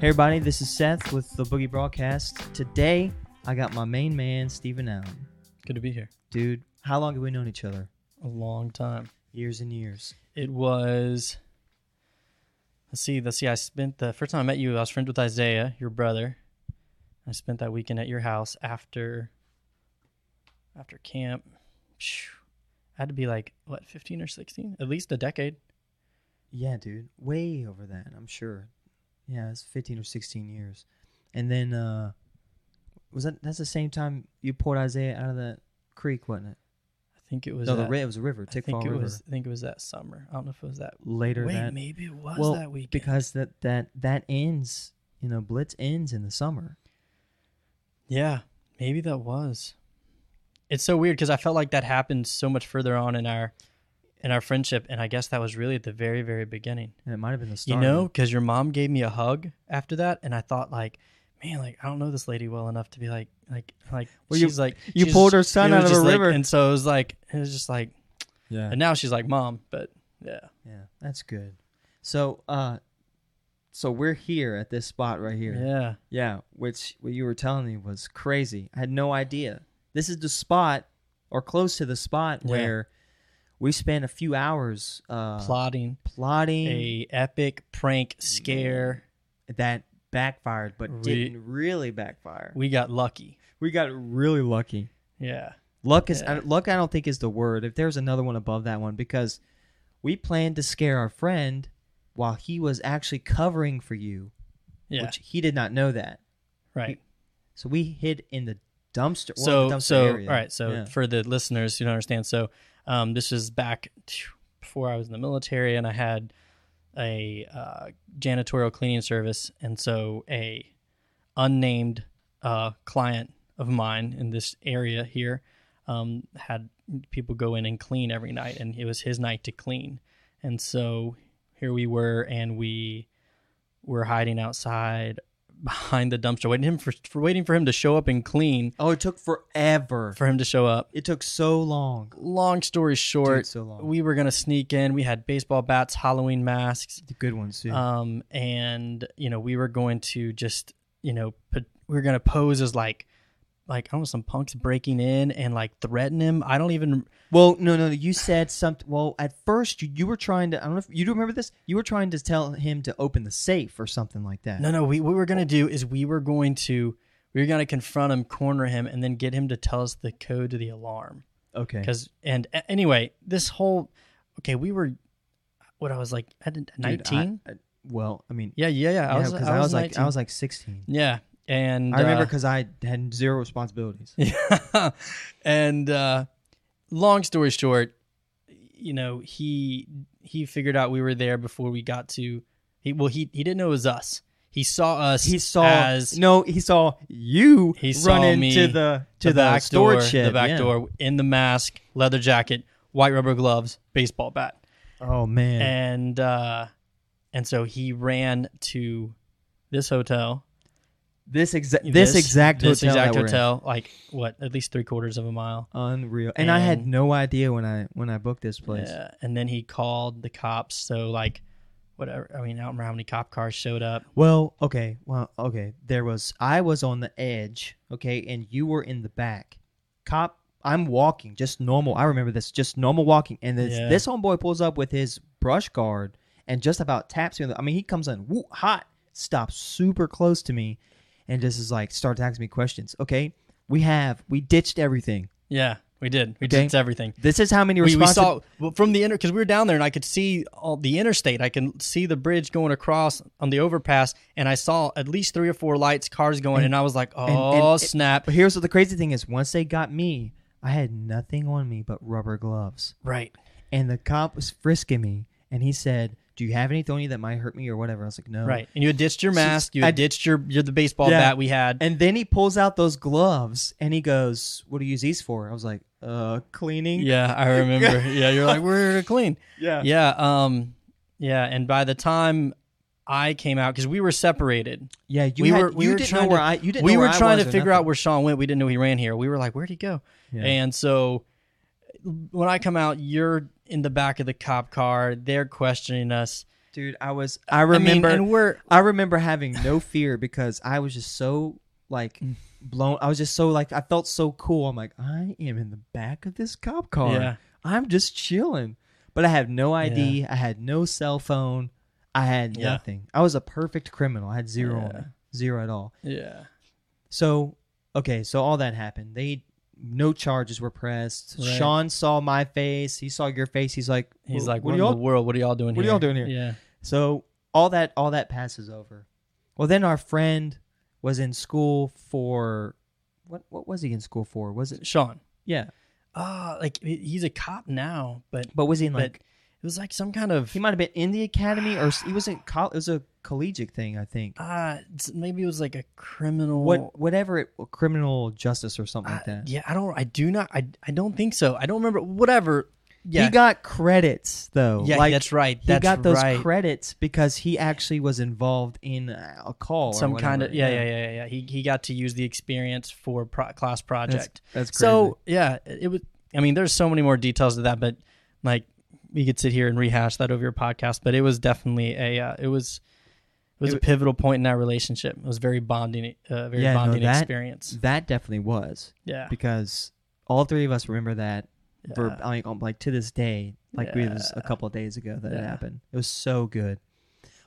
Hey everybody, this is Seth with the Boogie Broadcast. Today, I got my main man, Stephen Allen. Good to be here. Dude, how long have we known each other? A long time. Years and years. It was. Let's see. Let's see. I spent the first time I met you. I was friends with Isaiah, your brother. I spent that weekend at your house after. After camp, Phew. I had to be like what, fifteen or sixteen? At least a decade. Yeah, dude. Way over that, I'm sure. Yeah, it's 15 or 16 years. And then, uh, was that, that's the same time you poured Isaiah out of that creek, wasn't it? I think it was. no, the that, ri- it was a river, I think it River. was. I think it was that summer. I don't know if it was that. Later Wait, that. maybe it was well, that weekend. because that, that, that ends, you know, Blitz ends in the summer. Yeah, maybe that was. It's so weird because I felt like that happened so much further on in our in our friendship, and I guess that was really at the very very beginning. And it might have been the start. You know, because your mom gave me a hug after that, and I thought like, man, like I don't know this lady well enough to be like like like Well, you- she's like you she's- pulled her son out of a like- river. and so it was like it was just like, Yeah. and now she's like mom, but yeah, Yeah, that's good. So, uh, so we're here at this spot right here. yeah, Yeah, which what you were telling me was crazy. I had no idea. This is the spot, or close to the spot, Yeah. where we spent a few hours uh, plotting plotting a epic prank scare. that backfired, but We- didn't really backfire. We got lucky. We got really lucky. Yeah, Luck is Yeah. I, luck. I don't think is the word. If there's another one above that one, because we planned to scare our friend while he was actually covering for you, yeah, which he did not know that. right. So we hid in the dumpster. so dumpster so area. all right so Yeah. for the listeners who don't understand so um, this is back before i was in the military and i had a uh, janitorial cleaning service and so a unnamed uh, client of mine in this area here um, had people go in and clean every night and it was his night to clean and so here we were and we were hiding outside behind the dumpster waiting him for, for waiting for him to show up and clean Oh, it took forever. for him to show up. it took so long. Long story short, so long. we were gonna sneak in. We had baseball bats, Halloween masks, The good ones too. um, and you know we were going to just you know put, we were gonna pose as like like I don't know some punks breaking in and like threaten him. I don't even well, no, no, you said something. Well, at first you, you were trying to. I don't know if you do remember this. You were trying to tell him to open the safe or something like that. no no. We what we were gonna do is we were going to we were gonna confront him, corner him, and then get him to tell us the code to the alarm. Okay. Because and a- anyway, this whole okay, we were what I was like at nineteen. Well, I mean, Yeah, yeah, yeah. yeah, I was, because I, I, was, was like, 19. I was like 16. yeah, and I remember uh, because I had zero responsibilities. yeah, and uh, long story short, you know, he he figured out we were there before we got to. He well, he he didn't know it was us. He saw us. He saw as no, he saw you He saw run into the to the, back storage door, shed. the back yeah. door in the mask, leather jacket, white rubber gloves, baseball bat, Oh man. and uh, and so he ran to this hotel this exact this, exact this hotel exact that we're in. hotel, like what, at least three quarters of a mile. Unreal. And, I had no idea when I when I booked this place. Yeah, and then he called the cops. So like, whatever. I mean, I don't remember how many cop cars showed up. Well, okay. Well, okay. There was I was on the edge, okay, and you were in the back. Cop I'm walking, just normal. I remember this, just normal walking. And this Yeah. this homeboy pulls up with his brush guard and just about taps me. on the- I mean, he comes in woo, hot, stops super close to me, and just is like starts asking me questions. Okay, we have we ditched everything. Yeah, we did. We Okay. did everything. This is how many We, we saw well, from the inter because we were down there and I could see all the interstate. I can see the bridge going across on the overpass, and I saw at least three or four lights, cars going, and, I was like, "Oh and- snap!" But here's what the crazy thing is: once they got me, I had nothing on me but rubber gloves. right. and the cop was frisking me and he said do you have anything on you that might hurt me or whatever i was like no Right, and you had ditched your mask. You had I- ditched your, your the baseball Yeah. bat we had. and then he pulls out those gloves and he goes what do you use these for i was like uh cleaning yeah, I remember. yeah, you're like, "We're here to clean." yeah Yeah, um, yeah, and by the time I came out, because we were separated. yeah you we had, were we you were didn't trying know where to, i you didn't we know were trying to figure out where Sean went. We didn't know he ran here. We were like, where'd he go? Yeah. And so when I come out, you're in the back of the cop car. They're questioning us, dude. I was. I I mean, remember. and we're I remember having no fear because I was just so like Mm. blown. I was just so like I felt so cool. I'm like I am in the back of this cop car. Yeah. I'm just chilling. But I have no ID. I had no cell phone. I had Yeah. nothing. I was a perfect criminal. I had zero Yeah. Zero at all. yeah. So okay, so all that happened. They no charges were pressed. Right. Sean saw my face. He saw your face. He's like, He's like, what what, in y'all the world? What are y'all doing here? what are y'all doing here? Yeah. So all that all that passes over. Well, then our friend was in school for what? What was he in school for? Was it? Sean. Yeah, Ah, like he's a cop now, but but was he in like? It was like some kind of he might have been in the academy, or he was in. Col- it was a collegiate thing, I think. uh maybe it was like a criminal What whatever it, criminal justice or something I- like that. yeah, I don't I do not I I don't think so. I don't remember whatever. Yeah. He got credits though. yeah, like, that's right. He got those right. credits because he actually was involved in a call. or some kind of whatever. yeah, yeah, yeah, yeah. He he got to use the experience for pro- class project. That's crazy. So yeah, it was. I mean, there's so many more details to that, but like we could sit here and rehash that over your podcast. But it was definitely a. Uh, it was. It was It a pivotal point in that relationship. It was very bonding, uh, very Yeah, no, bonding that- experience. that definitely was Yeah, because all three of us remember that for Yeah. like, um, like to this day, like we it was a couple of days ago that it happened. It was so good.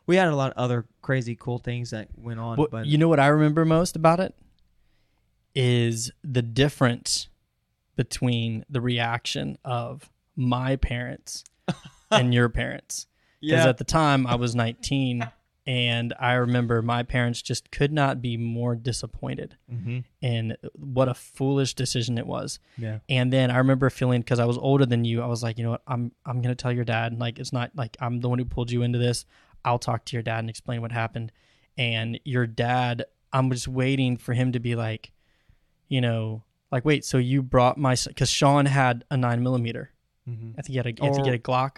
We had a lot of other crazy cool things that went on, What- but you know what I remember most about it is the difference between the reaction of my parents and your parents. Because at the time I was 19, and I remember my parents just could not be more disappointed hmm in what a foolish decision it was. yeah, And then I remember feeling because I was older than you, I was like, you know what, I'm I'm gonna tell your dad. Like it's not like I'm the one who pulled you into this. I'll talk to your dad and explain what happened. And your dad, I'm just waiting for him to be like, you know, like wait, so you brought my because Sean had a nine millimeter. Hmm I think he had a, I think he had a Glock.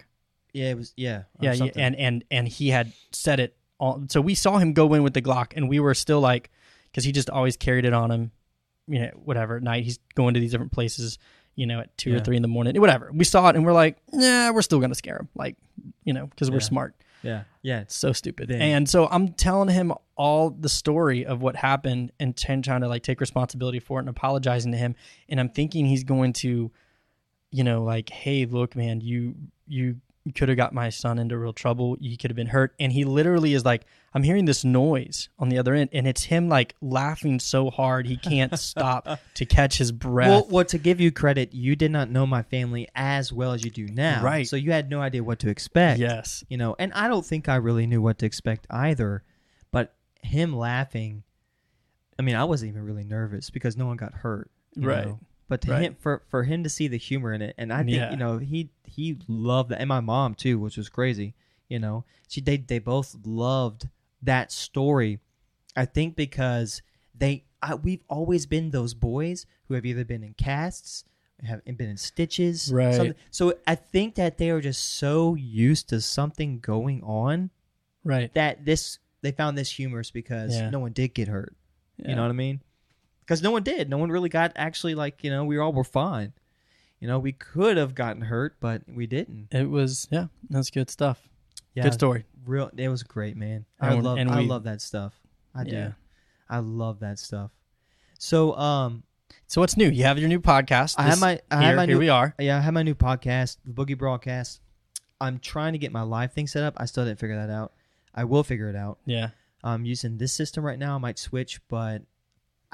yeah, it was yeah, or Yeah, yeah, and and and he had set it on. So we saw him go in with the Glock, and we were still like, because he just always carried it on him, you know, whatever. At night, he's going to these different places, you know, at two or three in the morning, whatever. We saw it, and we're like, nah, we're still gonna scare him, like, you know, because we're Yeah. smart. yeah, yeah, It's so stupid. Then- and so I'm telling him all the story of what happened and trying to like take responsibility for it and apologizing to him. And I'm thinking he's going to, you know, like, hey, look, man, you you could have got my son into real trouble. You could have been hurt. And he literally is like, I'm hearing this noise on the other end, and it's him like laughing so hard he can't stop to catch his breath. Well, well, to give you credit, you did not know my family as well as you do now, Right. So you had no idea what to expect. yes. you know and i don't think i really knew what to expect either but him laughing i mean i wasn't even really nervous because no one got hurt you Right. know? But to Right. him for for him to see the humor in it and i think Yeah. you know he he loved that and my mom too which was crazy you know she they they both loved that story i think because they I, we've always been those boys who have either been in casts have been in stitches Right. something- so i think that they are just so used to something going on Right. that this they found this humorous because Yeah. no one did get hurt Yeah. you know what i mean because no one did no one really got actually like you know we all were fine you know we could have gotten hurt but we didn't It was, yeah, that's good stuff. yeah Good story. real it was great man i And- love and i love that stuff i do Yeah. i love that stuff so um So what's new? You have your new podcast. I have my- I here, have my here new- we are. yeah i have my new podcast the boogie broadcast i'm trying to get my live thing set up i still didn't figure that out i will figure it out Yeah. I'm using this system right now. I might switch, but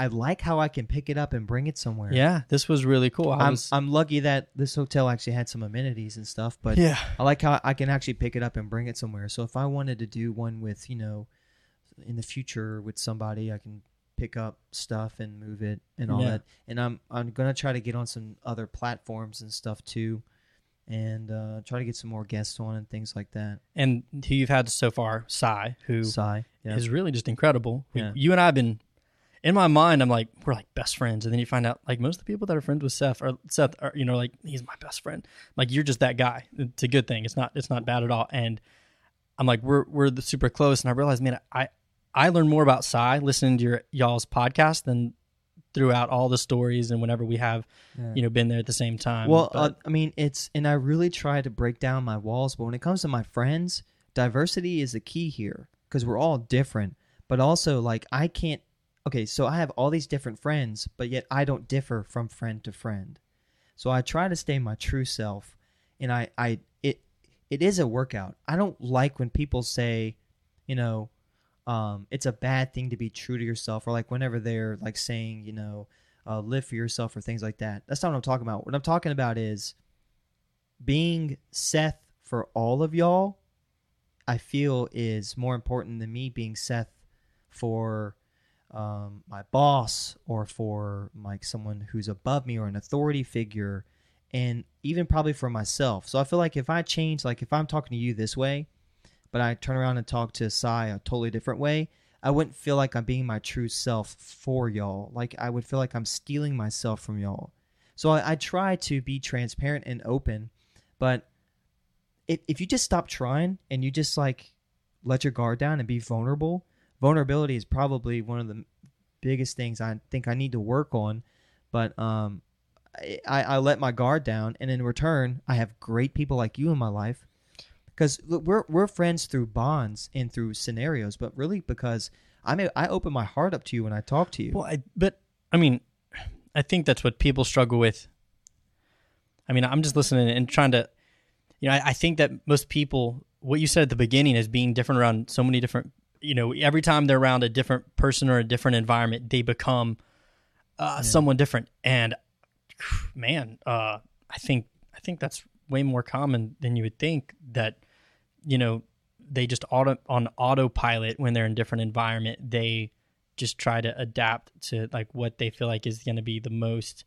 I like how I can pick it up and bring it somewhere. Yeah, this was really cool. I I'm was, I'm lucky that this hotel actually had some amenities and stuff, but yeah, I like how I can actually pick it up and bring it somewhere. So if I wanted to do one with, you know, in the future with somebody, I can pick up stuff and move it and all Yeah. that. And I'm I'm gonna try to get on some other platforms and stuff too, and uh, try to get some more guests on and things like that. and who you've had so far, Sai, who is Sai, yeah. really just incredible. Yeah. You and I have been in my mind. I'm like, we're like best friends, and then you find out like most of the people that are friends with Seth are Seth are you know like he's my best friend. Like you're just that guy. It's a good thing. It's not it's not bad at all. And I'm like we're we're the super close, and I realized, man, I I learned more about Sai listening to your y'all's podcast than throughout all the stories and whenever we have Yeah. you know been there at the same time. Well, uh, I mean, it's and I really try to break down my walls, but when it comes to my friends, diversity is the key here because we're all different. But also, like, I can't. Okay, so I have all these different friends, but yet I don't differ from friend to friend. So I try to stay my true self, and I, I, it, it is a workout. I don't like when people say, you know, um, it's a bad thing to be true to yourself, or like whenever they're like saying, you know, uh, live for yourself or things like that. That's not what I'm talking about. What I'm talking about is being Seth for all of y'all. I feel is more important than me being Seth for um, my boss or for like someone who's above me or an authority figure, and even probably for myself. So I feel like if I change, like if I'm talking to you this way, but I turn around and talk to Sai a totally different way, I wouldn't feel like I'm being my true self for y'all. Like I would feel like I'm stealing myself from y'all. So I, I try to be transparent and open, but if if you just stop trying and you just like let your guard down and be vulnerable, vulnerability is probably one of the biggest things I think I need to work on. But um, I, I let my guard down, and in return, I have great people like you in my life because we're we're friends through bonds and through scenarios, but really because I may I open my heart up to you when I talk to you. Well, I, but I mean, I think that's what people struggle with. I mean, I'm just listening and trying to, you know, I, I think that most people, what you said at the beginning, is being different around so many different. You know, every time they're around a different person or a different environment, they become uh, Yeah. someone different. And man, uh, I think I think that's way more common than you would think. That you know they just auto on autopilot when they're in different environment. They just try to adapt to like what they feel like is going to be the most.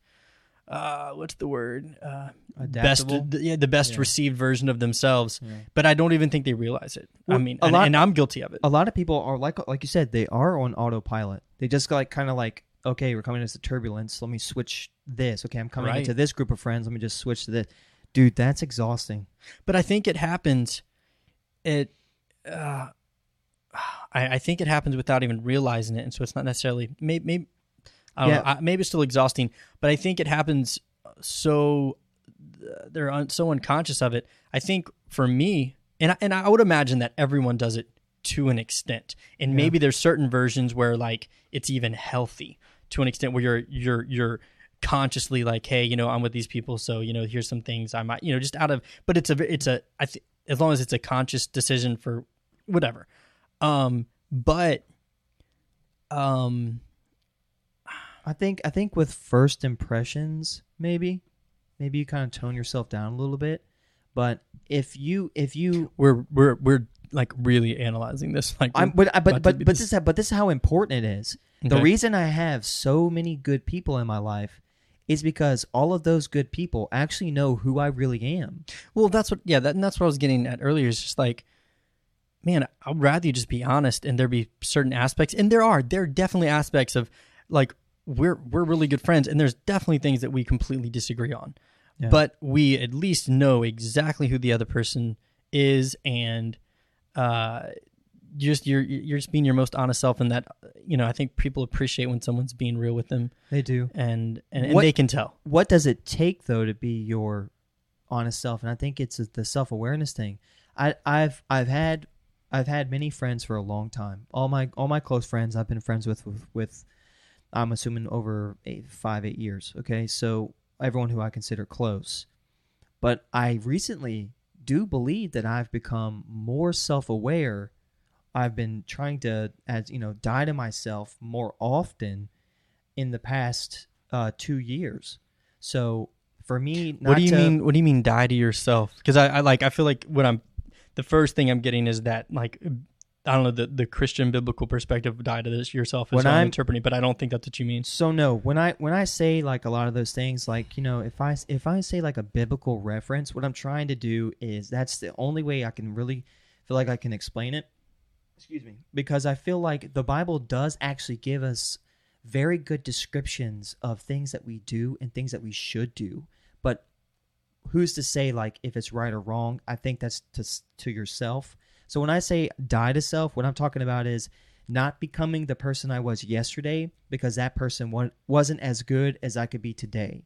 Uh, what's the word? Uh, best, Adaptable. the, yeah, the best Yeah. received version of themselves. Yeah. But I don't even think they realize it. I mean, a and, lot- and I'm guilty of it. a lot of people are like like you said they are on autopilot they just like kind of like okay we're coming into turbulence let me switch this okay i'm coming Right. into this group of friends let me just switch to this dude that's exhausting but I think it happens. It, uh, I, I think it happens without even realizing it, and so it's not necessarily maybe. maybe I don't Yeah. know, I, maybe it's still exhausting, but I think it happens so they're un, so unconscious of it. I think for me, and I, and I would imagine that everyone does it to an extent, and Yeah. maybe there's certain versions where like it's even healthy to an extent where you're you're you're consciously like, hey, you know, I'm with these people, so you know, here's some things I might, you know, just out of, but it's a it's a I th- as long as it's a conscious decision for whatever, um, but um, i think i think with first impressions maybe maybe you kind of tone yourself down a little bit but if you if you we're we're we're like really analyzing this, like I'm, but I- but but but this- is how, but this is how important it is. The reason I have so many good people in my life is because all of those good people actually know who I really am. Well, that's what, yeah, that, and that's what I was getting at earlier. Is just like, man, I'd rather you just be honest, and there be certain aspects, and there are, there are definitely aspects of, like, we're we're really good friends, and there's definitely things that we completely disagree on, Yeah. but we at least know exactly who the other person is, and uh, just you're you're just being your most honest self, and that you know, I think people appreciate when someone's being real with them, They do. and and, and What- they can tell. What does it take though to be your honest self? And I think it's the self awareness thing. I, I've I've had I've had many friends for a long time. All my all my close friends I've been friends with with, with I'm assuming over eight, five eight years. Okay, so everyone who I consider close. But I recently do believe that I've become more self aware. I've been trying to, as you know, die to myself more often in the past uh, two years. So for me, not what do you to- mean? What do you mean die to yourself? Because I, I like I feel like what I'm the first thing I'm getting is that like I don't know the the Christian biblical perspective of die to this yourself is When how I'm I'm- interpreting, but I don't think that's what you mean. So no, when I when I say like a lot of those things, like you know, if I if I say like a biblical reference, what I'm trying to do is that's the only way I can really feel like I can explain it. Excuse me, because I feel like the Bible does actually give us very good descriptions of things that we do and things that we should do, but who's to say like if it's right or wrong? I think that's to to yourself. So when I say die to self, what I'm talking about is not becoming the person I was yesterday because that person wasn't as good as I could be today.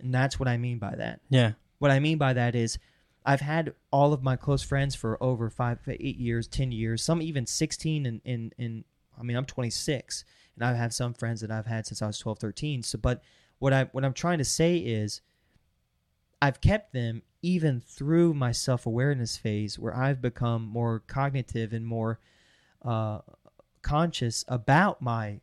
And that's what I mean by that. Yeah, What I mean by that is I've had all of my close friends for over five, eight years, ten years, some even sixteen. And in, in, in, I mean, I'm 26, and I have some friends that I've had since I was 12, 13. So, but what I what I'm trying to say is, I've kept them even through my self awareness phase, where I've become more cognitive and more uh, conscious about my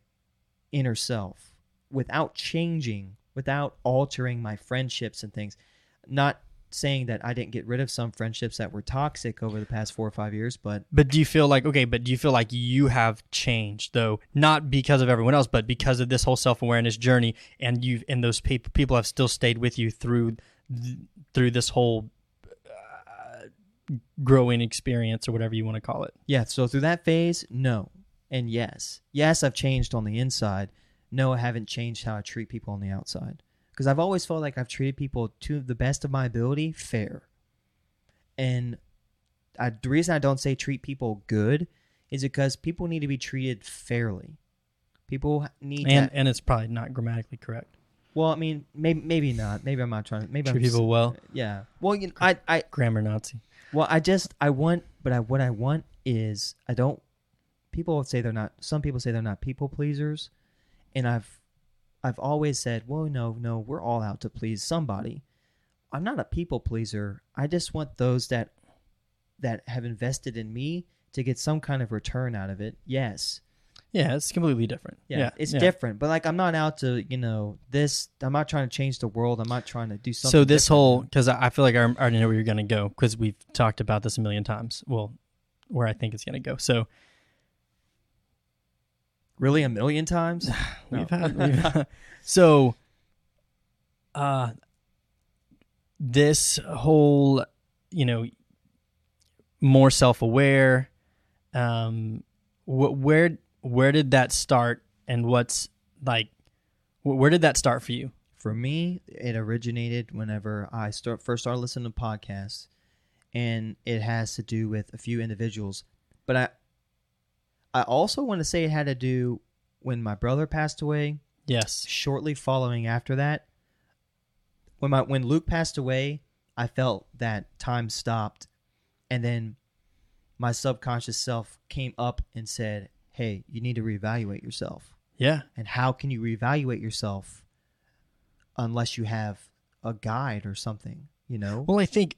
inner self, without changing, without altering my friendships and things. Not saying that I didn't get rid of some friendships that were toxic over the past four or five years, but But do you feel like okay? But do you feel like you have changed though, not because of everyone else, but because of this whole self awareness journey, and you've and those people people have still stayed with you through th- through this whole uh, growing experience or whatever you want to call it. yeah. So through that phase, no, and yes, yes, I've changed on the inside. No, I haven't changed how I treat people on the outside because I've always felt like I've treated people to the best of my ability, fair. And I, the reason I don't say treat people good is because people need to be treated fairly. People need And to, and it's probably not grammatically correct. Well, I mean, maybe maybe not. Maybe I'm not trying. Maybe Treat I'm just- people well, Yeah. Well, you know, I I grammar Nazi. Well, I just I want, but I what I want is I don't. People say they're not. Some people say they're not people pleasers, and I've I've always said, well, no, no, we're all out to please somebody. I'm not a people pleaser. I just want those that that have invested in me to get some kind of return out of it. Yes, Yeah, it's completely different. yeah, it's different. But like, I'm not out to you know this. I'm not trying to change the world. I'm not trying to do something. So this different. whole because I I feel like I already know where you're going to go because we've talked about this a million times. Well, where I think it's going to go. So really a million times. No. we've had we've, so uh this whole you know more self-aware um wh- where where did that start and what's like wh- where did that start for you For me, it originated whenever I start first started listening to podcasts, and it has to do with a few individuals. But I, I also want to say it had to do when my brother passed away. yes Shortly following after that, when my when Luke passed away, I felt that time stopped, and then my subconscious self came up and said, "Hey, you need to reevaluate yourself." yeah And how can you reevaluate yourself unless you have a guide or something, you know? Well, I think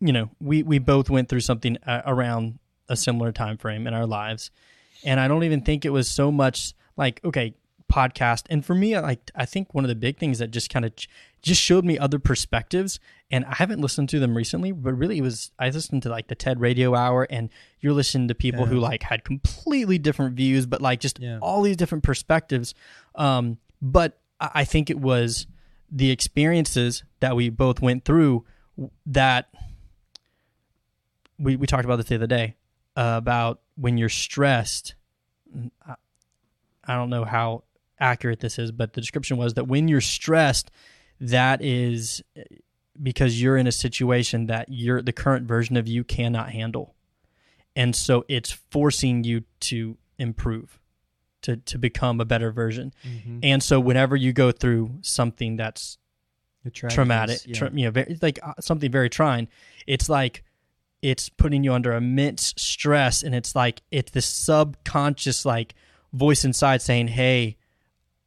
you know we we both went through something uh, around a similar time frame in our lives, and I don't even think it was so much like okay podcast. And for me, I like I think one of the big things that just kind of ch- just showed me other perspectives, and I haven't listened to them recently, but really it was I listened to like the TED Radio Hour, and you're listening to people Yeah. who like had completely different views, but like just Yeah. all these different perspectives. Um, but I I think it was the experiences that we both went through that we, we talked about this the other day uh, about when you're stressed. I, I don't know how accurate this is, but the description was that when you're stressed, that is because you're in a situation that you're the current version of you cannot handle. And so it's forcing you to improve, to, to become a better version. Mm-hmm. And so whenever you go through something that's traumatic, Yeah. tra- you know, very, like uh, something very trying, it's like it's putting you under immense stress, and it's like it's this subconscious like voice inside saying, "Hey,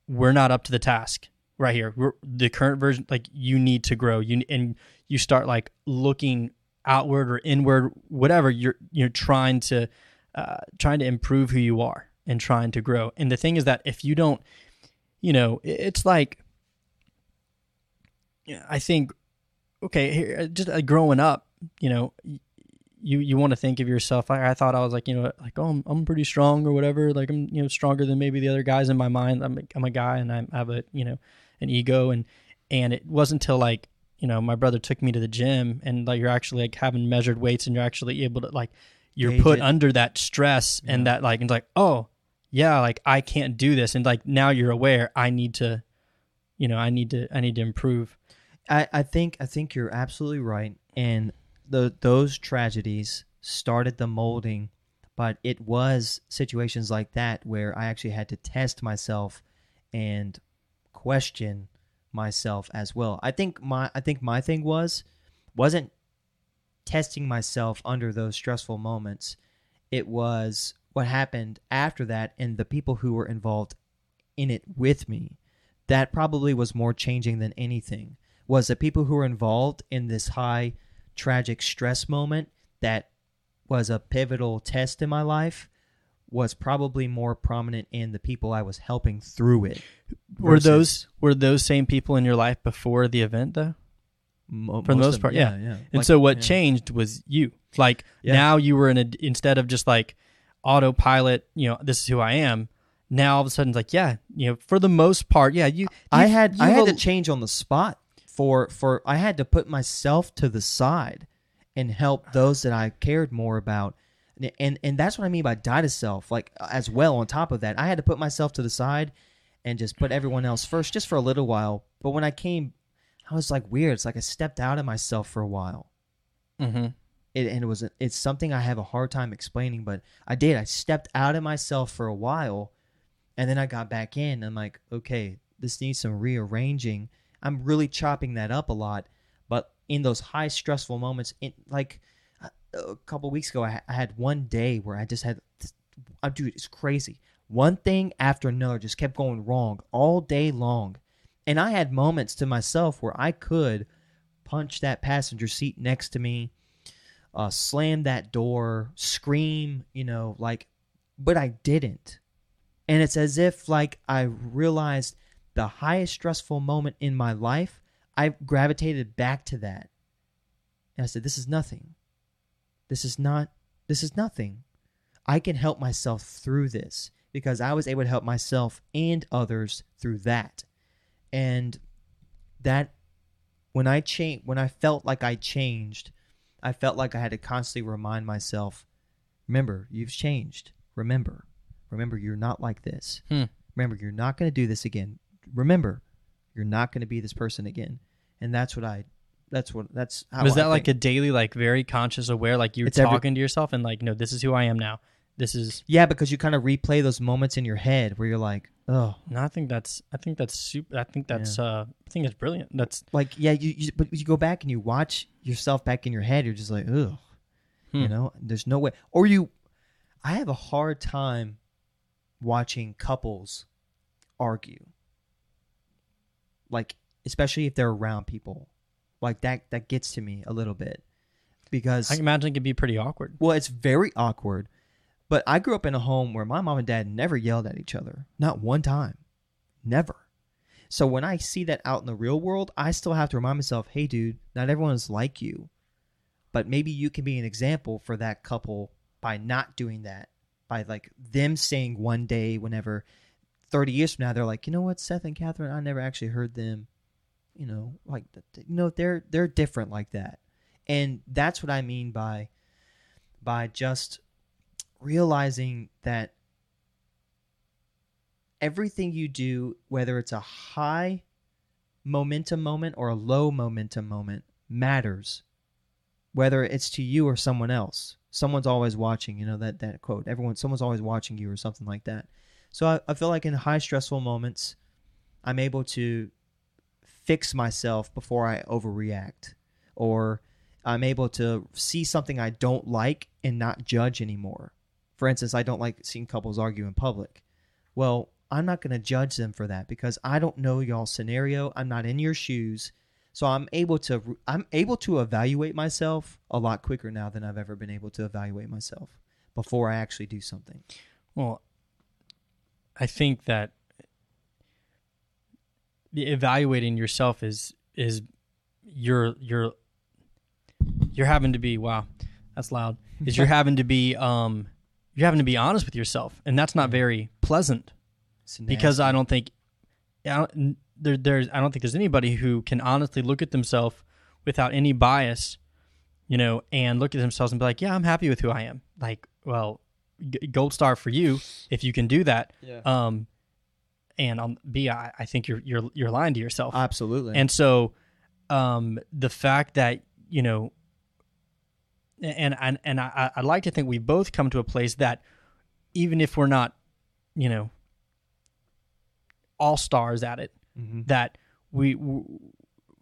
we're not up to the task right here. We're the current version. Like you need to grow. You and you start like looking outward or inward, whatever. You're you're trying to uh, trying to improve who you are and trying to grow. And the thing is that if you don't, you know, it's like I think okay, here, just uh, growing up, you know, you you want to think of yourself. I, I thought I was like, you know, like oh, I'm, I'm pretty strong or whatever. Like I'm you know stronger than maybe the other guys in my mind. I'm a, I'm a guy and I have a you know an ego and and it wasn't until like you know my brother took me to the gym and like you're actually like having measured weights and you're actually able to like you're Gauge put it. under that stress and that like and like oh yeah like I can't do this and like now you're aware I need to you know I need to I need to improve I, I think I think you're absolutely right, and the those tragedies started the molding, but it was situations like that where I actually had to test myself and question myself as well. I think my I think my thing was wasn't testing myself under those stressful moments. It was what happened after that and the people who were involved in it with me. That probably was more changing than anything. Was the people who were involved in this high tragic stress moment that was a pivotal test in my life was probably more prominent in the people I was helping through it. Were those were those same people in your life before the event though? mo- for the most part, yeah, yeah. And Like, so what yeah. changed was you. Like Yeah. now you were in a instead of just like autopilot, you know, this is who I am. Now all of a sudden it's like, yeah, you know, for the most part, yeah, you. I had you I had to change on the spot for for I had to put myself to the side and help those that I cared more about. And and, and that's what I mean by die to self. Like as well on top of that, I had to put myself to the side and just put everyone else first just for a little while. But when I came I was like weird. It's like I stepped out of myself for a while. Mhm. It, and it was it's something I have a hard time explaining, but I did. I stepped out of myself for a while, and then I got back in. I'm like, okay, this needs some rearranging. I'm really chopping that up a lot, but in those high stressful moments, like a, a couple weeks ago, I, I had one day where I just had, uh, dude, it's crazy. One thing after another just kept going wrong all day long, and I had moments to myself where I could punch that passenger seat next to me uh, slam that door, scream, you know, like, but I didn't. And it's as if, like, I realized the highest stressful moment in my life, I gravitated back to that. And I said, This is nothing. This is not, this is nothing. I can help myself through this because I was able to help myself and others through that. And that, when I changed, when I felt like I changed, I felt like I had to constantly remind myself, remember, you've changed. Remember. Remember, you're not like this. Hmm. Remember, you're not going to do this again. Remember, you're not going to be this person again. And that's what I, that's what, that's how Was I that like a daily, like very conscious, aware, like you were It's every- talking to yourself and like, no, this is who I am now. This is. Yeah, because you kind of replay those moments in your head where you're like, oh, No, I think that's. I think that's super. I think that's. uh I think it's brilliant. That's. like, yeah, you, you, but you go back and you watch yourself back in your head, you're just like, ugh, you Hmm. know, there's no way. Or you, I have a hard time watching couples argue. Like, especially if they're around people. Like that, that gets to me a little bit because I can imagine it could be pretty awkward. well, it's very awkward. But I grew up in a home where my mom and dad never yelled at each other. Not one time. Never. So when I see that out in the real world, I still have to remind myself, hey, dude, not everyone is like you. But maybe you can be an example for that couple by not doing that. By like them saying one day, whenever 30 years from now, they're like, you know what, Seth and Catherine, I never actually heard them, you know, like, you know, they're, they're different like that. And that's what I mean by, by just realizing that everything you do, whether it's a high momentum moment or a low momentum moment, matters. Whether it's to you or someone else. Someone's always watching, you know, that, that quote. Everyone someone's always watching you or something like that. So I, I feel like in high stressful moments, I'm able to fix myself before I overreact. Or I'm able to see something I don't like and not judge anymore. For instance, I don't like seeing couples argue in public. Well, I'm not going to judge them for that because I don't know y'all's scenario. I'm not in your shoes. So I'm able to I'm able to evaluate myself a lot quicker now than I've ever been able to evaluate myself before I actually do something. Well, I think that evaluating yourself is is you're you're you're having to be wow, that's loud. Is you're having to be um you're having to be honest with yourself, and that's not very pleasant because I don't think I don't, there there's I don't think there's anybody who can honestly look at themselves without any bias, you know, and look at themselves and be like, yeah, I'm happy with who I am. Like, well, g- gold star for you if you can do that. yeah. Um, and on B, I, I think you're you're you're lying to yourself. absolutely. And so, um, the fact that you know, and and and I, I'd like to think we both come to a place that even if we're not, you know, all stars at it, Mhm. that we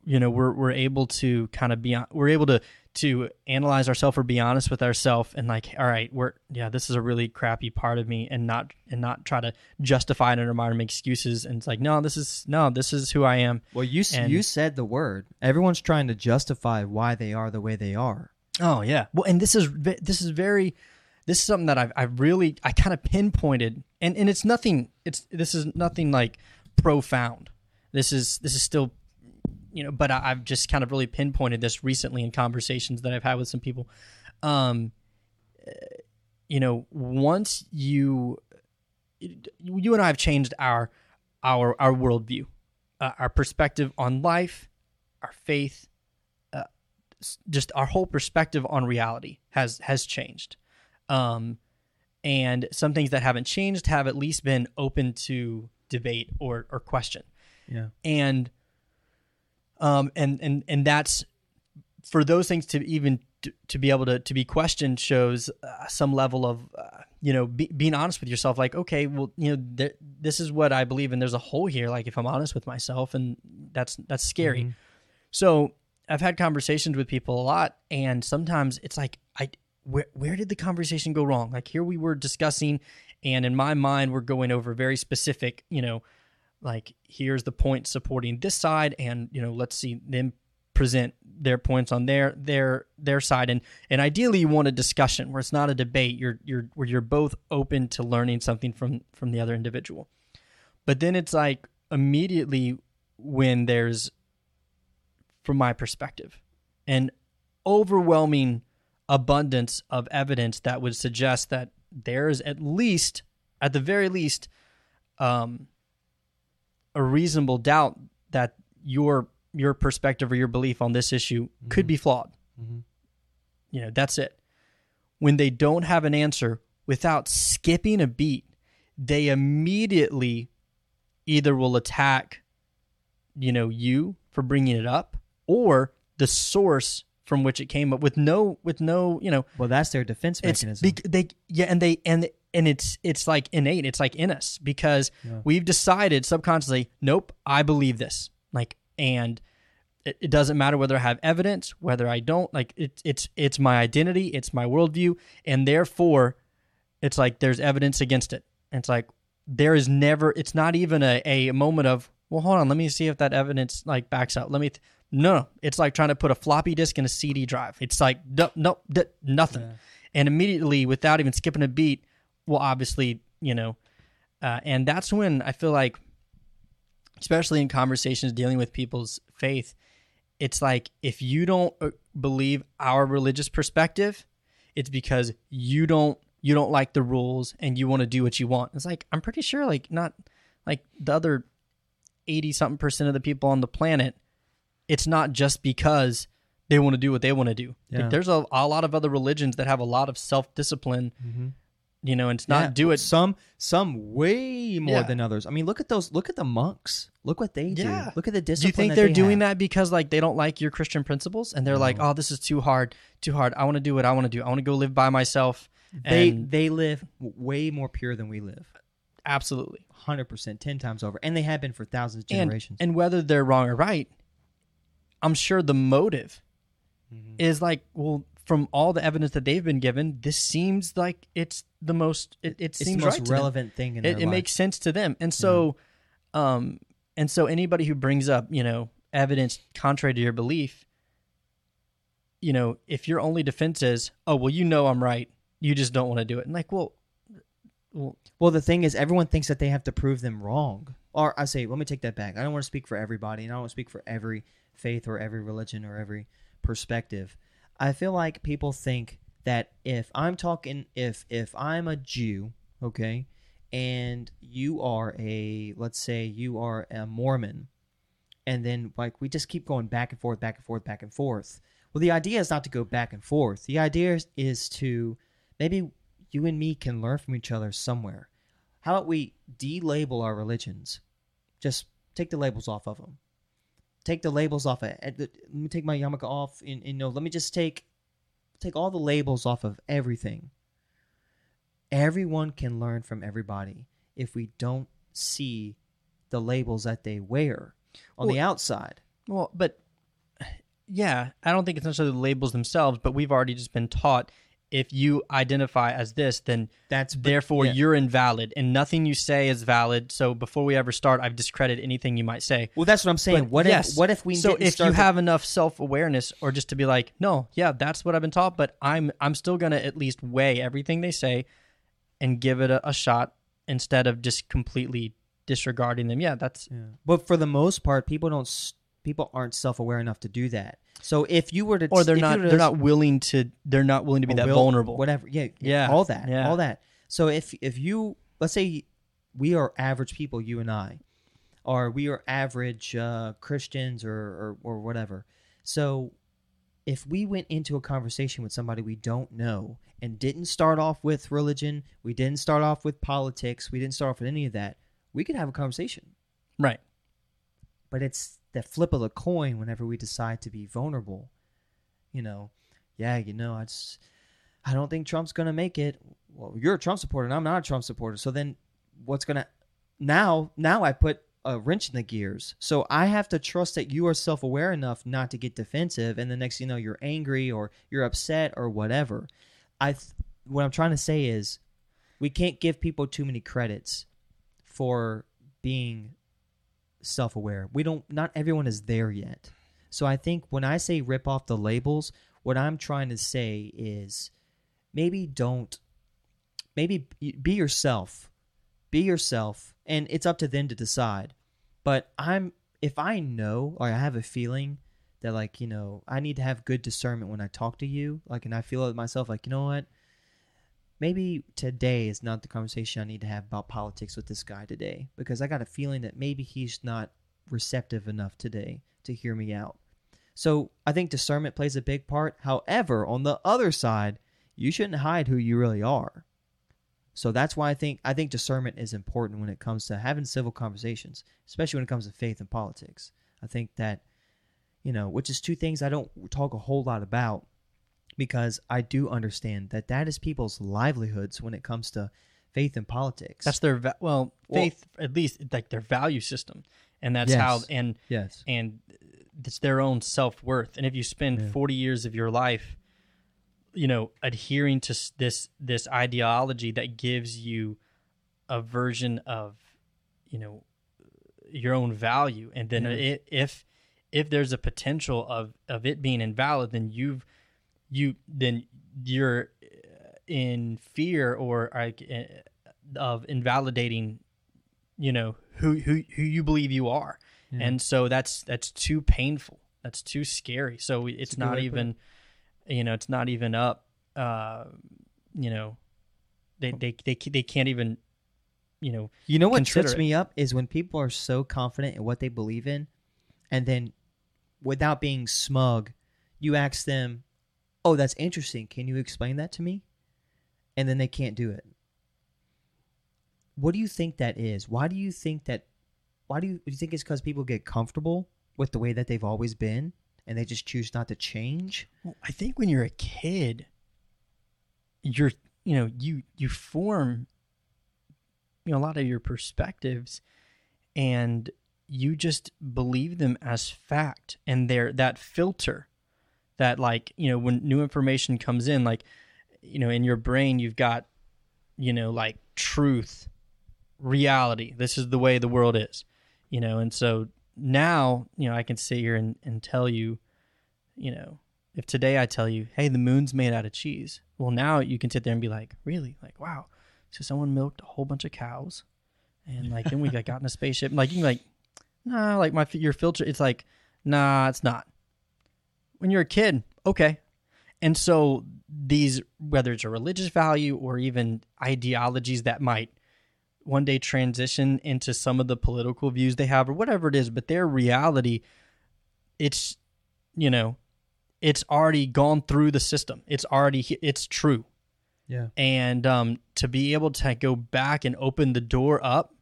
you know we're we're able to kind of be we're able to to analyze ourselves or be honest with ourselves and like all right we're yeah this is a really crappy part of me and not and not try to justify it in our mind or make excuses and it's like no this is no this is who i am Well, you And- you said the word. Everyone's trying to justify why they are the way they are. Oh yeah. Well, and this is this is very this is something that I've I've really I kind of pinpointed, and and it's nothing. It's this is nothing like profound. This is this is still, you know, but I, I've just kind of really pinpointed this recently in conversations that I've had with some people. Um, uh, you know, once you you and I have changed our our our worldview, uh, our perspective on life, our faith, s- just our whole perspective on reality has has changed um and some things that haven't changed have at least been open to debate or or question Yeah. and um and and and that's for those things to even to, to be able to to be questioned shows uh, some level of uh, you know be, being honest with yourself like okay well you know th- this is what i believe and there's a hole here like if i'm honest with myself and that's that's scary so I've had conversations with people a lot, and sometimes it's like, I where where did the conversation go wrong? Like here we were discussing, and in my mind we're going over very specific, you know, like here's the point supporting this side, and you know let's see them present their points on their their their side, and and ideally you want a discussion where it's not a debate. You're you're where you're both open to learning something from from the other individual, but then it's like immediately when there's from my perspective an overwhelming abundance of evidence that would suggest that there's at least at the very least um, a reasonable doubt that your your perspective or your belief on this issue could be flawed Mhm. you know that's it when they don't have an answer without skipping a beat they immediately either will attack you know you for bringing it up or the source from which it came up with no with no you know Well, that's their defense mechanism. bec- they yeah and they and and it's it's like innate it's like in us because Yeah. we've decided subconsciously nope i believe this. Like and it, it doesn't matter whether i have evidence whether i don't like it's it's it's my identity it's my worldview and therefore it's like there's evidence against it. And it's like there is never it's not even a, a moment of well hold on let me see if that evidence like backs up let me th- no no it's like trying to put a floppy disk in a cd drive. It's like no no d- nothing. Yeah. and immediately without even skipping a beat well obviously you know uh, and that's when i feel like especially in conversations dealing with people's faith it's like if you don't uh, believe our religious perspective it's because you don't you don't like the rules and you want to do what you want it's like i'm pretty sure like not like the other 80 something percent of the people on the planet it's not just because they want to do what they want to do Yeah. like there's a, a lot of other religions that have a lot of self-discipline Mhm. You know and it's not Yeah, do it Some some way more Yeah. than others. I mean, look at those. Look at the monks. Look what they Yeah. do. Look at the discipline. do you think they're they doing have. that because like they don't like your christian principles and they're like oh this is too hard too hard i want to do what i want to do i want to go live by myself They and they live way more pure than we live. absolutely Hundred percent, ten times over, and they have been for thousands of generations. and whether they're wrong or right i'm sure the motive Mhm. is like well from all the evidence that they've been given this seems like it's the most it, it seems most right relevant thing in it, it makes sense to them and so um and so anybody who brings up you know evidence contrary to your belief you know if your only defense is oh well you know i'm right you just don't want to do it and like well well Well, the thing is, everyone thinks that they have to prove them wrong. Or I say, let me take that back. I don't want to speak for everybody, and I don't want to speak for every faith or every religion or every perspective. I feel like people think that if I'm talking, if if I'm a Jew, okay, and you are a, let's say you are a Mormon, and then like we just keep going back and forth, back and forth, back and forth. Well, the idea is not to go back and forth. The idea is, is to maybe you and me can learn from each other somewhere. How about we delabel our religions? Just take the labels off of them. Take the labels off. Of, eh, let me take my yarmulke off. And, and no, let me just take take all the labels off of everything. Everyone can learn from everybody if we don't see the labels that they wear on the outside. well but yeah, I don't think it's necessarily the labels themselves, but we've already just been taught if you identify as this, then That's therefore yeah. you're invalid and nothing you say is valid. So before we ever start, I've discredited anything you might say. Well, that's what I'm saying. But what yes. if what if we so if you the- have enough self awareness, or just to be like, no, yeah, that's what I've been taught, but I'm I'm still gonna at least weigh everything they say and give it a, a shot instead of just completely disregarding them. Yeah, that's Yeah. But for the most part, people don't. People aren't self-aware enough to do that. So if you were to, or they're not they're not willing to they're not willing to be that will- vulnerable. Whatever. Yeah. Yeah, All that. yeah. All that. So if if you let's say we are average people, you and I, or we are average uh, Christians or, or or whatever. So if we went into a conversation with somebody we don't know and didn't start off with religion, we didn't start off with politics, we didn't start off with any of that, we could have a conversation. Right. But it's the flip of the coin whenever we decide to be vulnerable. You know, yeah, you know, I just I don't think Trump's gonna make it. Well, you're a Trump supporter, and I'm not a Trump supporter. So then, what's gonna now? Now I put a wrench in the gears. So I have to trust that you are self aware enough not to get defensive, and the next you know, you're angry or you're upset or whatever. I th- what I'm trying to say is, we can't give people too many credits for being self-aware. We don't not everyone is there yet. So I think when I say rip off the labels, what I'm trying to say is maybe don't maybe be yourself. Be yourself and it's up to them to decide. But I'm if I know or I have a feeling that like, you know, I need to have good discernment when I talk to you, like and I feel it myself like, you know what? Maybe today is not the conversation I need to have about politics with this guy today because I got a feeling that maybe he's not receptive enough today to hear me out. So I think discernment plays a big part. However, on the other side, you shouldn't hide who you really are. So that's why I think I think discernment is important when it comes to having civil conversations, especially when it comes to faith and politics. I think that you know, which is two things I don't talk a whole lot about because I do understand that that is people's livelihoods when it comes to faith and politics. That's their va- well, Well- faith at least like their value system, and that's Yes. how and yes. and it's their own self worth. And if you spend Yeah. forty years of your life, you know, adhering to this this ideology that gives you a version of, you know, your own value, and then Yeah. it, if if there's a potential of of it being invalid, then you've you then you're in fear or like eh, of invalidating you know who who who you believe you are Yeah. and so that's that's too painful that's too scary so it's way not even you know it's not even up uh you know they they they, they can't even you know You know what trips it. me up is when people are so confident in what they believe in, and then without being smug, you ask them, "Oh, that's interesting. Can you explain that to me?" And then they can't do it. What do you think that is? Why do you think that? Why do you, do you think it's because people get comfortable with the way that they've always been, and they just choose not to change? Well, I think when you're a kid, you're you know you you form you know a lot of your perspectives, and you just believe them as fact, and they're that filter that like you know when new information comes in, like you know in your brain you've got you know like truth, reality. This is the way the world is, you know, and so now you know I can sit here and, and tell you you know, if today I tell you, hey, the moon's made out of cheese, well, now you can sit there and be like, really? Like, wow. So someone milked a whole bunch of cows and like then we got, in a spaceship. Like, you can like, nah, like my, your filter, it's like, nah, it's not. When you're a kid, okay. And so these, whether it's a religious value or even ideologies that might one day transition into some of the political views they have or whatever it is, but their reality, it's, you know, it's already gone through the system. It's already it's true. Yeah. And um, to be able to go back and open the door up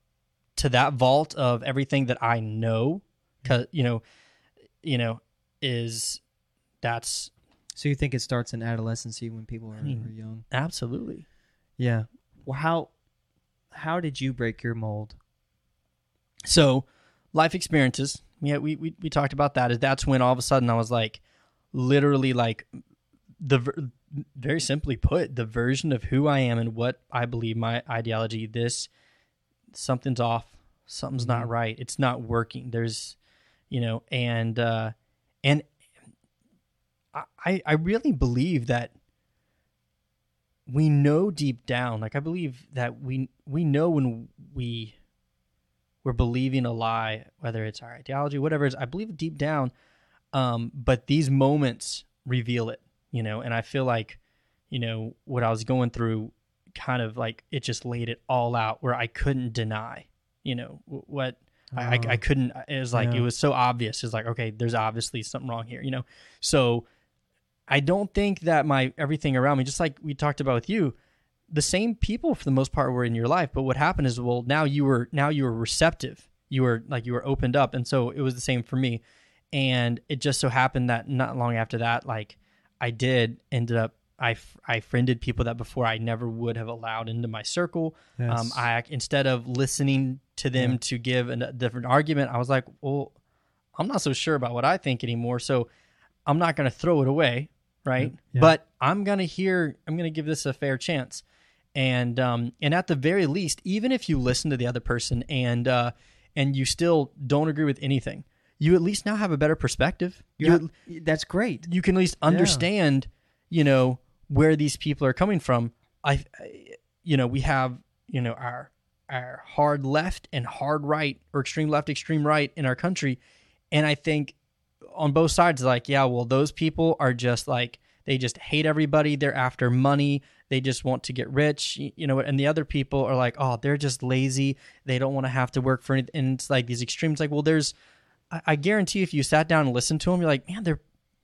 to that vault of everything that I know, cause you know, you know, is that's So you think it starts in adolescency when people are, mean- are young? absolutely Yeah. Well, how how did you break your mold? so life experiences. Yeah, we, we we talked about that. Is that's when all of a sudden I was like, literally like the ver- very simply put the version of who I am and what I believe my ideology this something's off something's not Mhm. right it's not working there's you know and uh and I I really believe that we know deep down like I believe that we we know when we we're believing a lie whether it's our ideology whatever it is I believe deep down um but these moments reveal it you know? And I feel like you know what I was going through kind of like it just laid it all out where I couldn't deny you know what I, I, I Oh. couldn't it was like it was so obvious. It's like okay there's obviously something wrong here you know? So i don't think that my everything around me just like we talked about with you the same people for the most part were in your life but what happened is well now you were now you were receptive you were like you were opened up and so it was the same for me and it just so happened that not long after that like i did ended up I, I friended people that before I never would have allowed into my circle. Um, I instead of listening to them Yeah. to give a different argument, I was like, well, I'm not so sure about what I think anymore, so I'm not going to throw it away, right? Yeah. But I'm going to hear, I'm going to give this a fair chance, and um, and at the very least, even if you listen to the other person and uh, and you still don't agree with anything, you at least now have a better perspective. You, have- that's great. you can at least understand, you know, where these people are coming from. I, I- you know, we have, you know, our our hard left and hard right, or extreme left, extreme right in our country, and I think on both sides, like, yeah, well, those people are just like they just hate everybody. They're after money. They just want to get rich, you know. And the other people are like, oh, they're just lazy. They don't want to have to work for anything. And it's like these extremes. Like, well, there's, I, I guarantee, if you sat down and listened to them, you're like, man, they're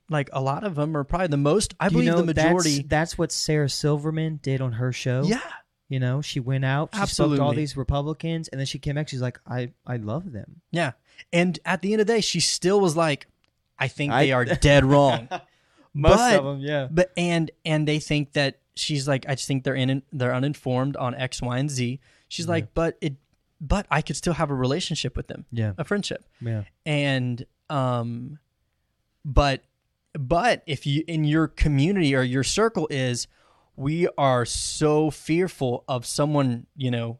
like a lot of them are probably the most. I Do you believe know the majority. That's, that's what Sarah Silverman did on her show. yeah, You know, she went out, she spoke to all these Republicans, and then she came back. She's like, I, I love them. yeah. And at the end of the day, she still was like, I think I- they are dead wrong. Most But- of them, yeah. But and and they think that she's like, I just think they're in they're uninformed on X, Y, and Z. She's Yeah. like, but it, but I could still have a relationship with them, Yeah. a friendship, Yeah. and um, but but if you in your community or your circle is, we are so fearful of someone, you know,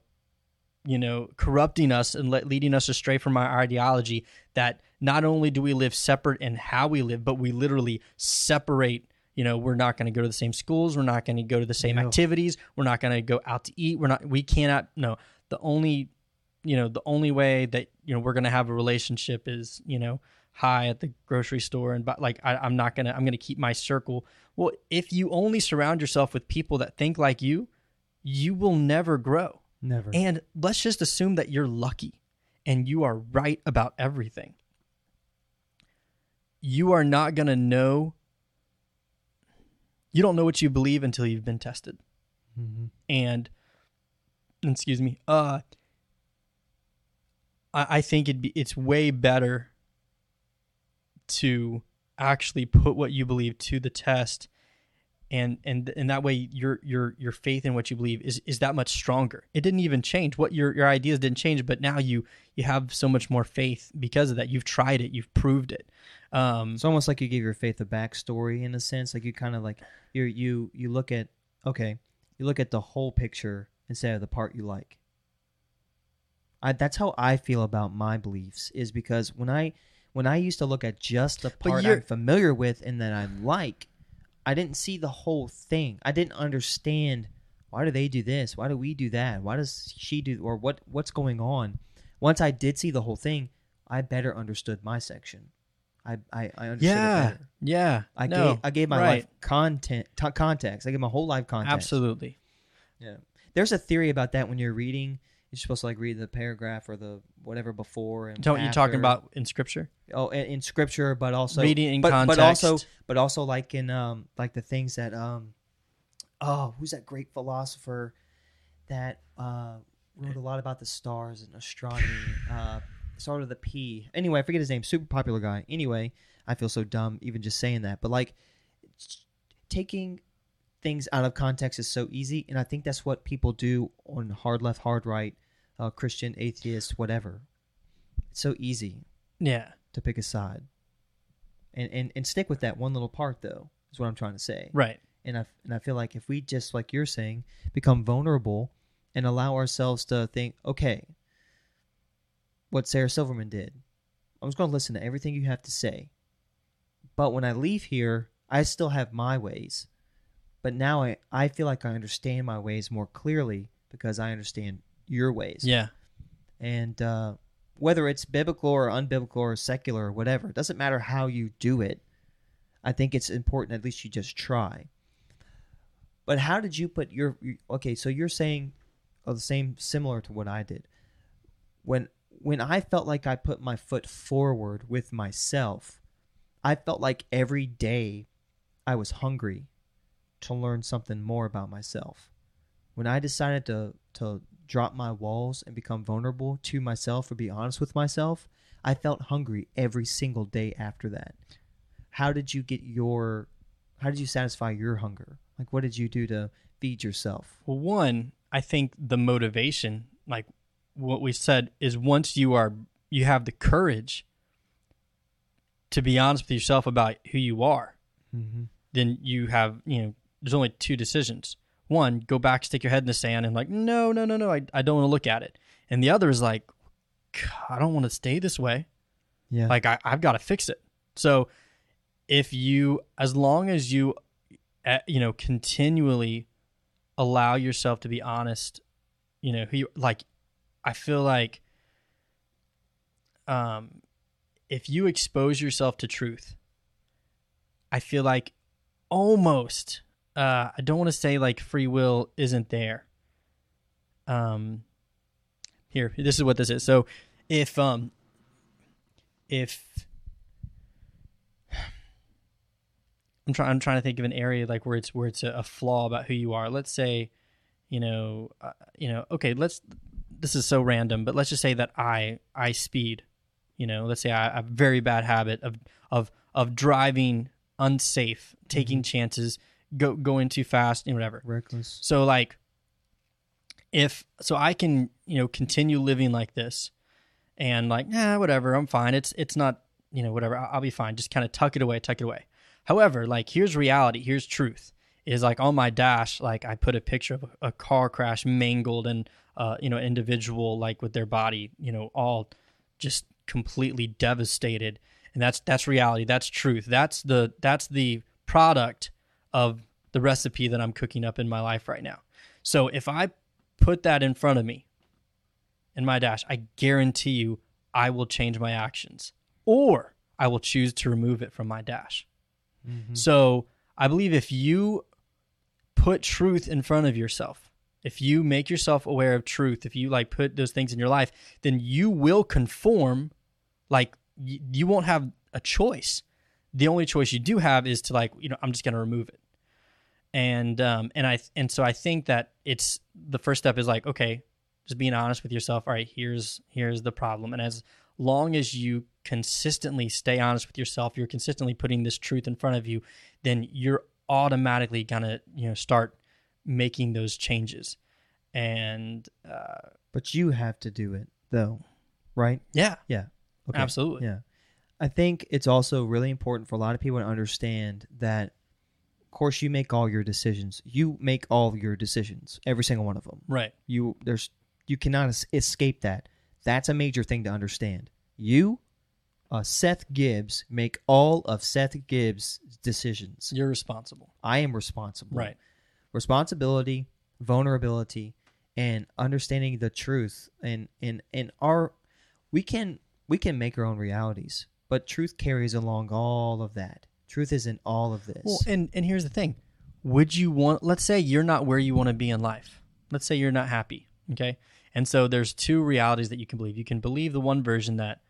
you know, corrupting us and let, leading us astray from our ideology that not only do we live separate in how we live, but we literally separate. You know, we're not going to go to the same schools. We're not going to go to the same No. activities. We're not going to go out to eat. We're not. We cannot. No. The only, you know, the only way that you know we're going to have a relationship is you know hi at the grocery store and but like I, I'm not gonna I'm gonna keep my circle. Well, if you only surround yourself with people that think like you, you will never grow. Never. And let's just assume that you're lucky and you are right about everything. You are not going to know. You don't know what you believe until you've been tested. Mhm. And, excuse me, uh, I, I think it'd be, it's way better to actually put what you believe to the test and and and that way your your your faith in what you believe is is that much stronger. It didn't even change. What your your ideas didn't change, but now you you have so much more faith because of that. You've tried it. You've proved it. Um, It's almost like you give your faith a backstory in a sense. Like you kind of like you you you look at okay, you look at the whole picture instead of the part you like. I that's how I feel about my beliefs is because when I when I used to look at just the part I'm familiar with and that I like, I didn't see the whole thing. I didn't understand why do they do this? Why do we do that? Why does she do or what what's going on? Once I did see the whole thing, I better understood my section. I I, I understood it yeah, yeah. I no, gave I gave my right. life content t- context. I gave my whole life context. Absolutely. Yeah. There's a theory about that when you're reading. You're supposed to like read the paragraph or the whatever before and Don't you talking about in scripture? Oh, in, in scripture, but also Reading in but, context. but also but also like in um like the things that um oh who's that great philosopher that uh wrote a lot about the stars and astronomy? Uh started with a P anyway I forget his name. Super popular guy. Anyway I feel so dumb even just saying that. But like taking things out of context is so easy and I think that's what people do on hard left hard right uh, Christian atheist whatever it's so easy yeah. to pick a side and, and and stick with that one little part though. Is what I'm trying to say. Right. And I and I feel like if we just like you're saying become vulnerable and allow ourselves to think, okay, what Sarah Silverman did, I'm just going to listen to everything you have to say. But when I leave here, I still have my ways. But now I, I feel like I understand my ways more clearly because I understand your ways. Yeah. And uh, whether it's biblical or unbiblical or secular or whatever, it doesn't matter how you do it. I think it's important at least you just try. But how did you put your okay? So you're saying oh, the same, similar to what I did. When when I felt like I put my foot forward with myself, I felt like every day I was hungry to learn something more about myself. When I decided to to drop my walls and become vulnerable to myself or be honest with myself, I felt hungry every single day after that. How did you get your how did you satisfy your hunger? Like what did you do to feed yourself? Well, one, I think the motivation, like what we said, is once you are you have the courage to be honest with yourself about who you are, Mm-hmm. then you have you know there's only two decisions. One, go back, stick your head in the sand, and like, no, no, no, no, I, I don't want to look at it. And the other is like, I don't want to stay this way. Yeah. Like I, I've got to fix it. So if you, as long as you, uh, you know, continually allow yourself to be honest, you know, who you like, I feel like, um, if you expose yourself to truth, I feel like almost, uh, I don't want to say like free will isn't there. Um, here, this is what this is. So if, um, if I'm trying, I'm trying to think of an area like where it's where it's a, a flaw about who you are. Let's say, you know, uh, you know, okay, let's. This is so random, but let's just say that I I speed. You know, let's say I, I have a very bad habit of of of driving unsafe, taking chances, go going too fast, and whatever. Reckless. So like if so I can, you know, continue living like this and like, nah, whatever, I'm fine. It's it's not, you know, whatever, I'll, I'll be fine. Just kind of tuck it away, tuck it away. However, like here's reality, here's truth. Is like on my dash, like I put a picture of a, a car crash, mangled, and uh, you know, individual like with their body, you know, all just completely devastated. And that's that's reality. That's truth. That's the that's the product of the recipe that I'm cooking up in my life right now. So if I put that in front of me in my dash, I guarantee you I will change my actions or I will choose to remove it from my dash. Mm-hmm. So I believe if you put truth in front of yourself, if you make yourself aware of truth, if you like put those things in your life, then you will conform. Like you won't have a choice. The only choice you do have is to like, you know, I'm just going to remove it. And um and I and so I think that it's the first step is like, okay, just being honest with yourself. All right, here's here's the problem. And as long as you consistently stay honest with yourself, you're consistently putting this truth in front of you, then you're automatically gonna you know start making those changes. And uh, But you have to do it though, right? yeah, Yeah. Okay. absolutely. Yeah. I think it's also really important for a lot of people to understand that of course you make all your decisions. You make all your decisions, every single one of them. Right. You there's you cannot es- escape that. That's a major thing to understand. You uh, Seth Gibbs make all of Seth Gibbs' decisions. You're responsible. I am responsible. Right. Responsibility, vulnerability, and understanding the truth and and and our we can we can make our own realities, but truth carries along all of that. Truth is in all of this. Well, and and here's the thing: Would you want? Let's say you're not where you want to be in life. Let's say you're not happy. Okay, and so there's two realities that you can believe. You can believe the one version that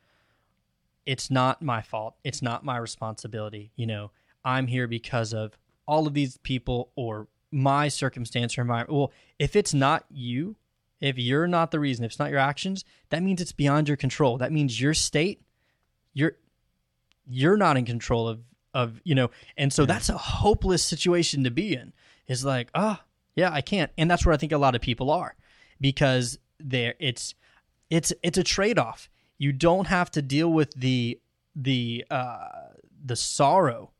it's not my fault. It's not my responsibility. You know, I'm here because of all of these people or my circumstance or my. Well, if it's not you, if you're not the reason, if it's not your actions, that means it's beyond your control. That means your state, you're you're not in control of of you know, and so that's a hopeless situation to be in. Is like, ah, yeah, I can't, and that's where I think a lot of people are, because there it's it's it's a trade off. You don't have to deal with the the uh, the sorrow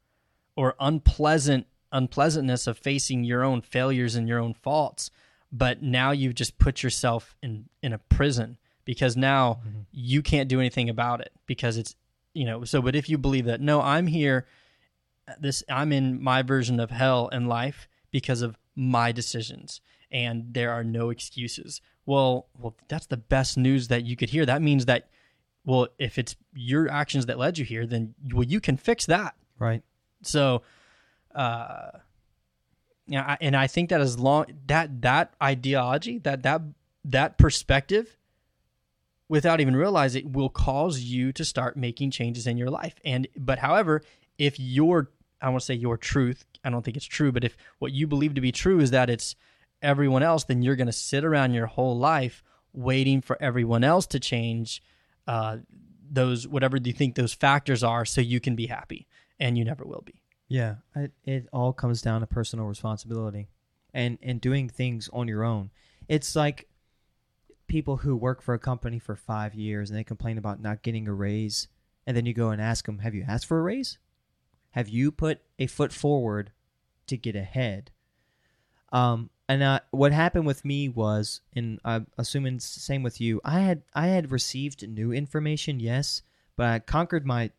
or unpleasant unpleasantness of facing your own failures and your own faults but now you've just put yourself in in a prison because now Mm-hmm. you can't do anything about it because it's you know so but if you believe that no i'm here this i'm in my version of hell in life because of my decisions and there are no excuses well well that's the best news that you could hear that means that well if it's your actions that led you here then well you can fix that Right. so, uh, yeah, I- and I think that as long that that ideology, that that that perspective, without even realize it, will cause you to start making changes in your life. And but however, if your I want to say your truth, I don't think it's true, but if what you believe to be true is that it's everyone else, then you're going to sit around your whole life waiting for everyone else to change uh, those whatever you think those factors are, so you can be happy, and you never will be. Yeah, it, it all comes down to personal responsibility, and and doing things on your own. It's like people who work for a company for five years and they complain about not getting a raise, and then you go and ask them, "Have you asked for a raise? Have you put a foot forward to get ahead?" Um, and uh, what happened with me was, and I'm assuming same with you. I had I had received new information, yes, but I conquered my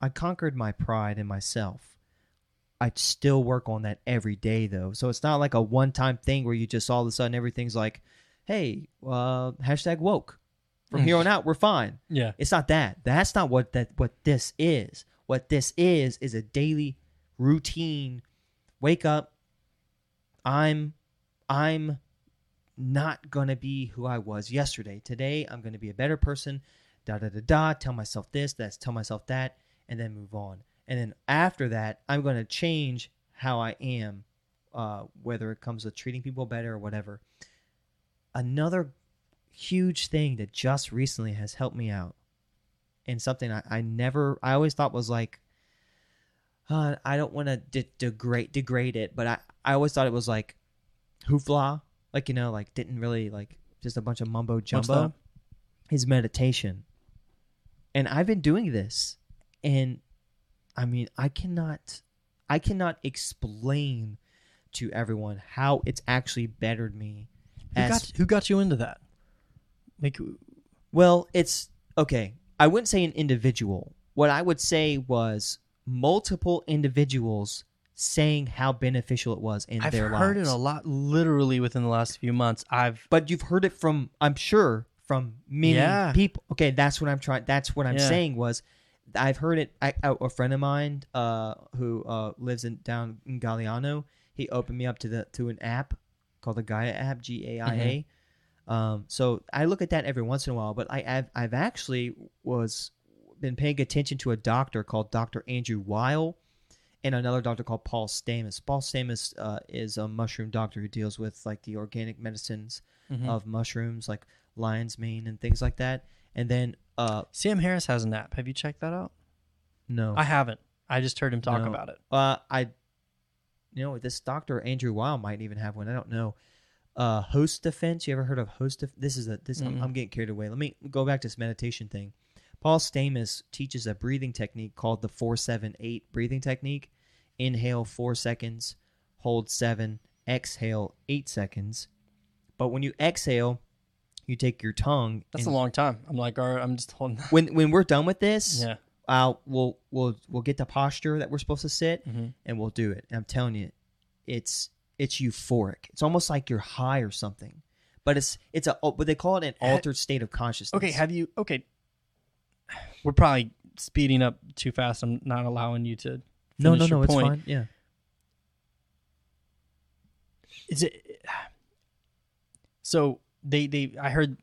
I conquered my pride in myself. I still work on that every day though. So it's not like a one time thing where you just all of a sudden everything's like, hey, uh, hashtag woke. From here on out, we're fine. Yeah. It's not that. That's not what that what this is. What this is is a daily routine. Wake up. I'm I'm not gonna be who I was yesterday. Today I'm gonna be a better person. Da da da da. Tell myself this, that's tell myself that, and then move on. And then after that, I'm gonna change how I am, uh, whether it comes to treating people better or whatever. Another huge thing that just recently has helped me out and something I, I never I always thought was like uh, I don't want to de- degrade degrade it, but I, I always thought it was like hoofla, like you know, like didn't really like just a bunch of mumbo jumbo. that? Is meditation, and I've been doing this, and I mean I cannot I cannot explain to everyone how it's actually bettered me. Who as got who got you into that? Like, Well, it's okay. I wouldn't say an individual. What I would say was multiple individuals saying how beneficial it was in I've their lives. I've heard it a lot, literally within the last few months. I've But you've heard it from, I'm sure, from many Yeah. people. Okay, that's what I'm trying. That's what I'm Yeah. saying was, I've heard it. I, a a friend of mine uh, who uh, lives in down in Galliano, he opened me up to the to an app called the Gaia app, G A I A. Um, so I look at that every once in a while. But I, I've I've actually was been paying attention to a doctor called Dr. Andrew Weil and another doctor called Paul Stamets. Paul Stamets uh, is a mushroom doctor who deals with like the organic medicines Mhm. of mushrooms, like lion's mane and things like that. And then uh, Sam Harris has an app. Have you checked that out? no, I haven't. I just heard him talk No. about it. Uh, I, you know, this Doctor Andrew Weil might even have one. I don't know. Uh, host defense. You ever heard of host? Def- this is a this. I'm, I'm getting carried away. Let me go back to this meditation thing. Paul Stamets teaches a breathing technique called the four seven eight breathing technique. Inhale four seconds, hold seven, exhale eight seconds. But when you exhale, you take your tongue. That's a long time. I'm like, all right, I'm just holding. when when we're done with this, yeah. uh, we'll we'll we'll get the posture that we're supposed to sit Mhm. and we'll do it. And I'm telling you, it's it's euphoric. It's almost like you're high or something. But it's it's a but they call it an altered state of consciousness. Okay. Have you? Okay. We're probably speeding up too fast. I'm not allowing you to. no, no, no, it's point. fine. Yeah. Is it? So they they I heard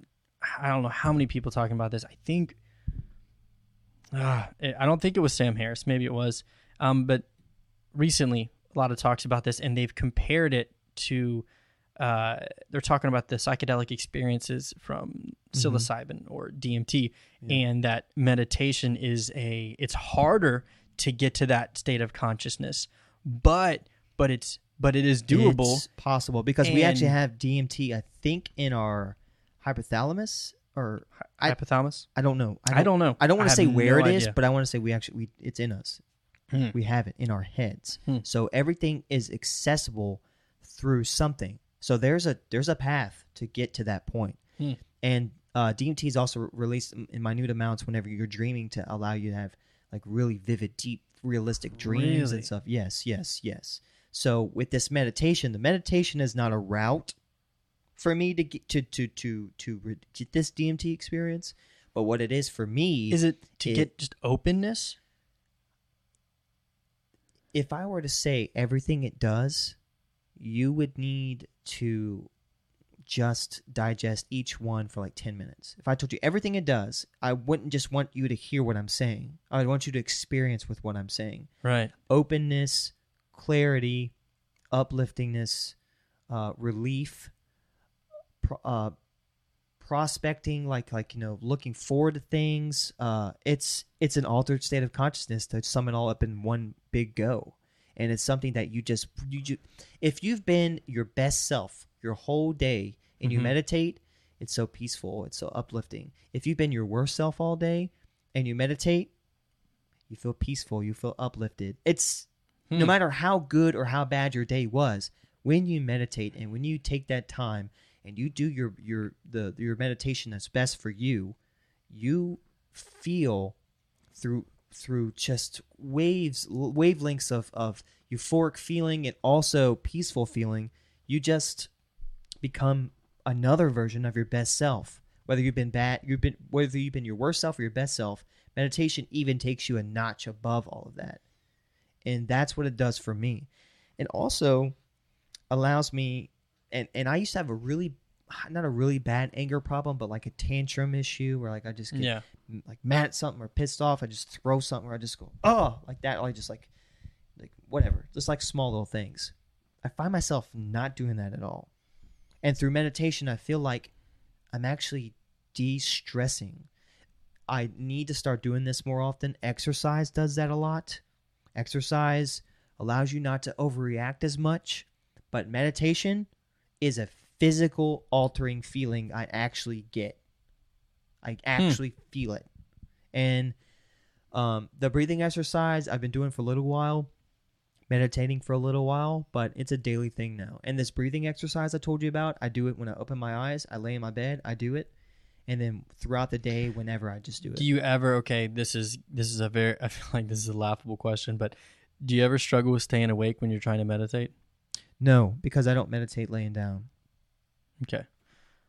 I don't know how many people talking about this. I think uh, I don't think it was Sam Harris. Maybe it was. Um, but recently, a lot of talks about this, and they've compared it to. Uh, they're talking about the psychedelic experiences from psilocybin or DMT, Yeah. and that meditation is a. It's harder to get to that state of consciousness, but but it's but it is doable. It's possible because we actually have DMT. I think in our hypothalamus or I- hypothalamus. I don't know. I don't know. I don't want to say where no it is, idea. but I want to say we actually we it's in us. Hmm. We have it in our heads. Hmm. So everything is accessible through something. So there's a there's a path to get to that point. Hmm. And uh, DMT is also released in in minute amounts whenever you're dreaming to allow you to have like really vivid, deep, realistic dreams Really? and stuff. Yes, yes, yes. So with this meditation, the meditation is not a route for me to get to to to to get this DMT experience, but what it is for me Is it to It- get just openness? If I were to say everything it does, you would need to just digest each one for like 10 minutes. If I told you everything it does, I wouldn't just want you to hear what I'm saying. I would want you to experience with what I'm saying. Right. Openness, clarity, upliftingness, uh, relief, pro- uh, prospecting like like you know looking forward to things uh it's it's an altered state of consciousness to sum it all up in one big go and it's something that you just you ju- if you've been your best self your whole day and you Mhm. meditate it's so peaceful it's so uplifting if you've been your worst self all day and you meditate you feel peaceful you feel uplifted it's no Hmm. matter how good or how bad your day was when you meditate and when you take that time and you do your your the your meditation that's best for you you feel through through just waves wavelengths of of euphoric feeling and also peaceful feeling you just become another version of your best self. Whether you've been bad you've been whether you've been your worst self or your best self meditation even takes you a notch above all of that. And that's what it does for me. And also allows me and and I used to have a really not a really bad anger problem but like a tantrum issue where like I just get Yeah. like mad at something or pissed off I just throw something or I just go oh! Like that or I just like like whatever just like small little things. I find myself not doing that at all. And through meditation I feel like I'm actually de-stressing. I need to start doing this more often. Exercise does that a lot. Exercise allows you not to overreact as much but meditation is a physical altering feeling I actually get. I actually feel it. And um, the breathing exercise I've been doing for a little while, meditating for a little while, but it's a daily thing now. And this breathing exercise I told you about, I do it when I open my eyes, I lay in my bed, I do it. And then throughout the day, whenever I just do it. Do you ever? Okay, this is this is a very. I feel like this is a laughable question, but do you ever struggle with staying awake when you're trying to meditate? no, because I don't meditate laying down. Okay.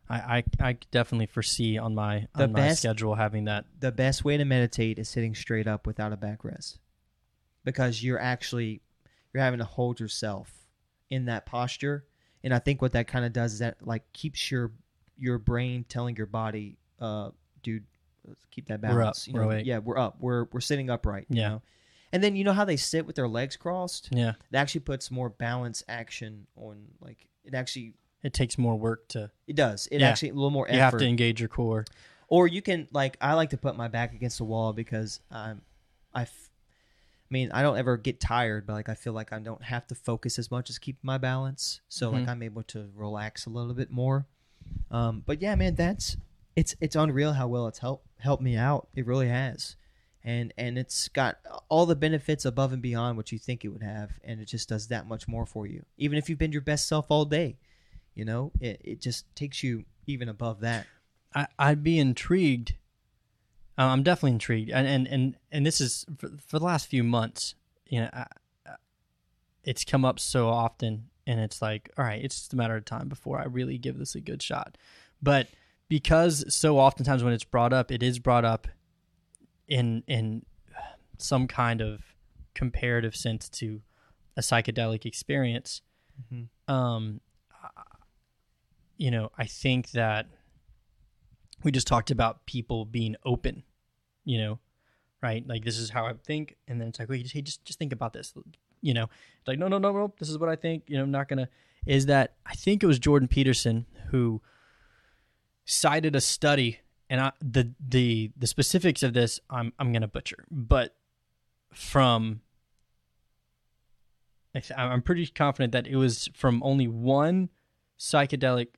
I, I, I definitely foresee on my The on my best- schedule having that. the best way to meditate is sitting straight up without a backrest because you're actually you're having to hold yourself in that posture and i think what that kind of does is that like keeps your your brain telling your body uh dude let's keep that We're up. balance you We're know yeah we're up we're we're sitting upright you Yeah. know? and then you know how they sit with their legs crossed Yeah, it actually puts more balance action on like it actually it takes more work to. it does it Yeah. actually a little more effort. You have to engage your core. or you can like I like to put my back against the wall because I'm I f- I mean I don't ever get tired but like I feel like I don't have to focus as much as keep my balance so like Mhm. I'm able to relax a little bit more um but yeah man that's it's it's unreal how well it's helped helped me out it really has and and it's got all the benefits above and beyond what you think it would have and it just does that much more for you even if you've been your best self all day you know it, it just takes you even above that I, I'd be intrigued. Uh, I'm definitely intrigued, and and and, and this is for, for the last few months. You know, I, I- it's come up so often, and it's like, all right, it's just a matter of time before I really give this a good shot. But because so oftentimes when it's brought up, it is brought up in in some kind of comparative sense to a psychedelic experience. Mhm. Um, you know, I think that we just talked about people being open, you know, right? Like this is how I think, and then it's like, wait, hey, just just think about this, you know, It's like no, no, no, no, this is what I think. You know, I'm not gonna. Is that I think it was Jordan Peterson who cited a study, and I, the the the specifics of this I'm I'm gonna butcher, but from I'm pretty confident that it was from only one psychedelic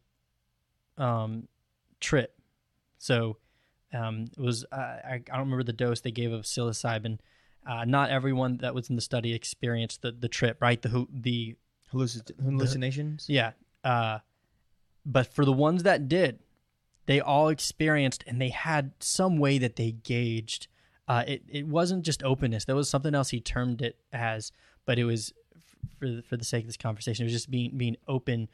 um, trip. So um, it was uh, I, I don't remember the dose they gave of psilocybin. uh, not everyone that was in the study experienced the the trip, right? The the Halluci- hallucinations. yeah. Uh, but for the ones that did, they all experienced and they had some way that they gauged. Uh, it, it wasn't just openness. There was something else he termed it as, but it was for the, for the sake of this conversation, it was just being being open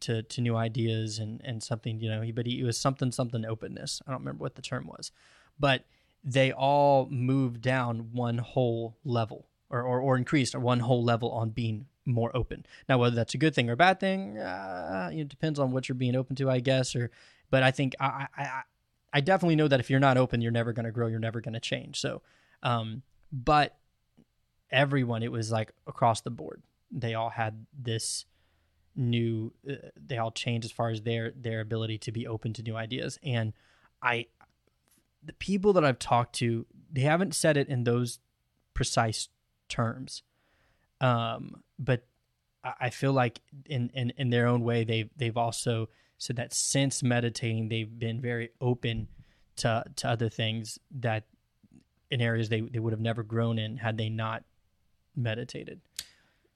to to new ideas and and something you know. He, but he, it was something something openness. I don't remember what the term was, but they all moved down one whole level or, or, or increased one whole level on being more open. Now, whether that's a good thing or a bad thing, uh, it depends on what you're being open to, I guess. Or, but I think I, I, I, definitely know that if you're not open, you're never going to grow. You're never going to change. So, um, but everyone, it was like across the board. They all had this new. Uh, they all change as far as their their ability to be open to new ideas. And I, the people that I've talked to, they haven't said it in those precise terms um, but I feel like in, in, in their own way, they've they've also said that since meditating, they've been very open to to other things that in areas they, they would have never grown in had they not meditated.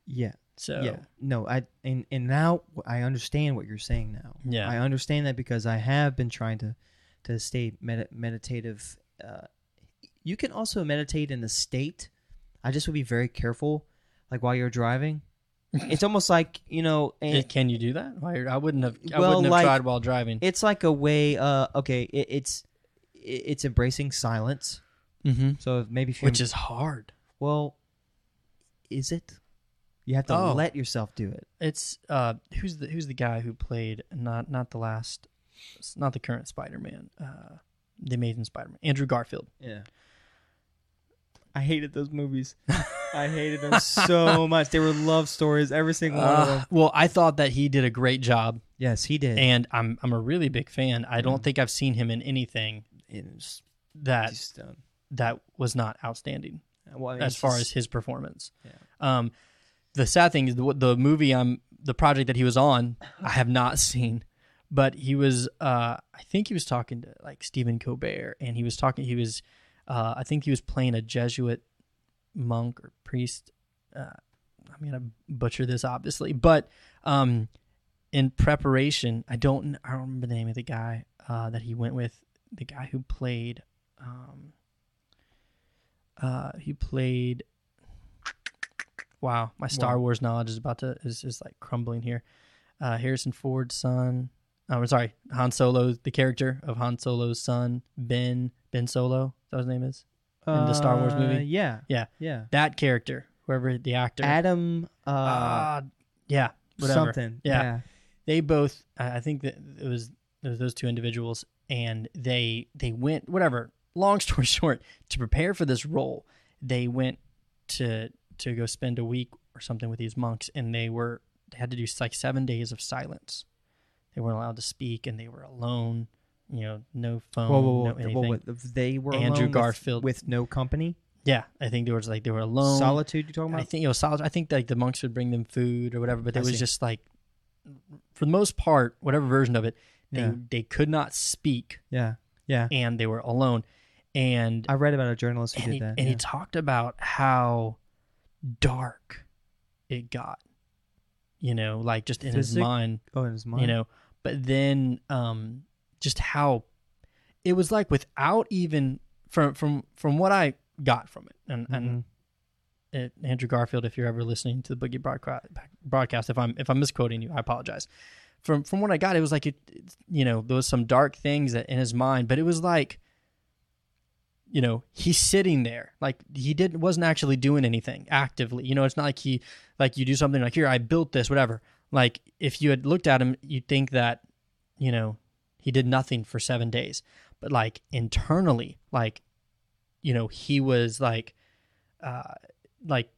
Yeah. So Yeah. No, I and and now I understand what you're saying now. Yeah. I understand that because I have been trying to to stay med- meditative. Uh, you can also meditate in the state. I just would be very careful, like while you're driving. it's almost like you know, and can you do that? I wouldn't have. I Well, wouldn't have like- tried while driving. it's like a way. Uh, okay, it, it's it, it's embracing silence. mm-hmm. So maybe if Which is hard. well, is it? You have to Oh. let yourself do it. It's uh, who's the who's the guy who played not not the last, not the current Spider Man, uh, the Amazing Spider Man, Andrew Garfield. Yeah. I hated those movies. I hated them so much. They were love stories, every single one of them. well, I thought that he did a great job, Yes, he did. and I'm I'm a really big fan. I don't Mm. think I've seen him in anything It was that just, um, that was not outstanding well, I mean, as it's far just- as his performance. Yeah. Um, the sad thing is the, the movie I'm the project that he was on, I have not seen, but he was uh, I think he was talking to like Stephen Colbert, and he was talking he was uh, I think he was playing a Jesuit monk or priest. Uh, I'm gonna butcher this obviously, but um, in preparation, I don't I don't remember the name of the guy uh, that he went with. The guy who played, um, uh, he played. Wow, my Star Wow. Wars knowledge is about to is, is like crumbling here. Uh, Harrison Ford's son. Oh, I'm sorry, Han Solo, the character of Han Solo's son, Ben Ben Solo. Is that his name is? in the Star Wars Uh, movie? Yeah. Yeah. Yeah. That character, whoever the actor. Adam uh, uh, yeah, whatever. something. Yeah. yeah. they both I I think that it was it was those two individuals and they they went whatever long story short to prepare for this role they went to to go spend a week or something with these monks and they were they had to do like 7 days of silence they weren't allowed to speak and they were alone you know no phone Whoa, whoa, whoa. no anything whoa, They were Andrew alone with- Garfield. with, no company. yeah i think there was like they were alone Solitude. You talking about? I think it was solid. I think like the monks would bring them food or whatever, but I it was see. just like, for the most part, whatever version of it, they Yeah. they could not speak yeah. Yeah. and they were alone. And I read about a journalist who did he, that. and he talked about how dark it got, you know, like just in his mind, oh, in his mind. you know. But then, um, just how it was like without even from from from what I got from it, and and Mhm. uh, Andrew Garfield, if you're ever listening to the Boogie broadcast, broadcast, if I'm if I'm misquoting you, I apologize. From from what I got, it was like it, it's- you know, there was some dark things that in his mind, but it was like, you know, he's sitting there, like he didn't wasn't actually doing anything actively. You know, it's not like he like you do something like here, I built this, whatever. Like if you had looked at him, you'd think that, you know, he did nothing for seven days, but like internally, like, you know, he was like, uh, like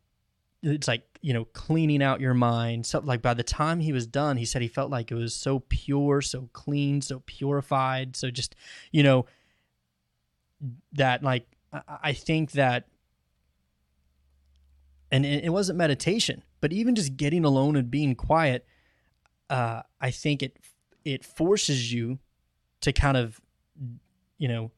it's like you know cleaning out your mind so like by the time he was done he said he felt like it was so pure so clean so purified so just you know that like i, think that and it, it wasn't meditation but even just getting alone and being quiet uh i think it it forces you to kind of you know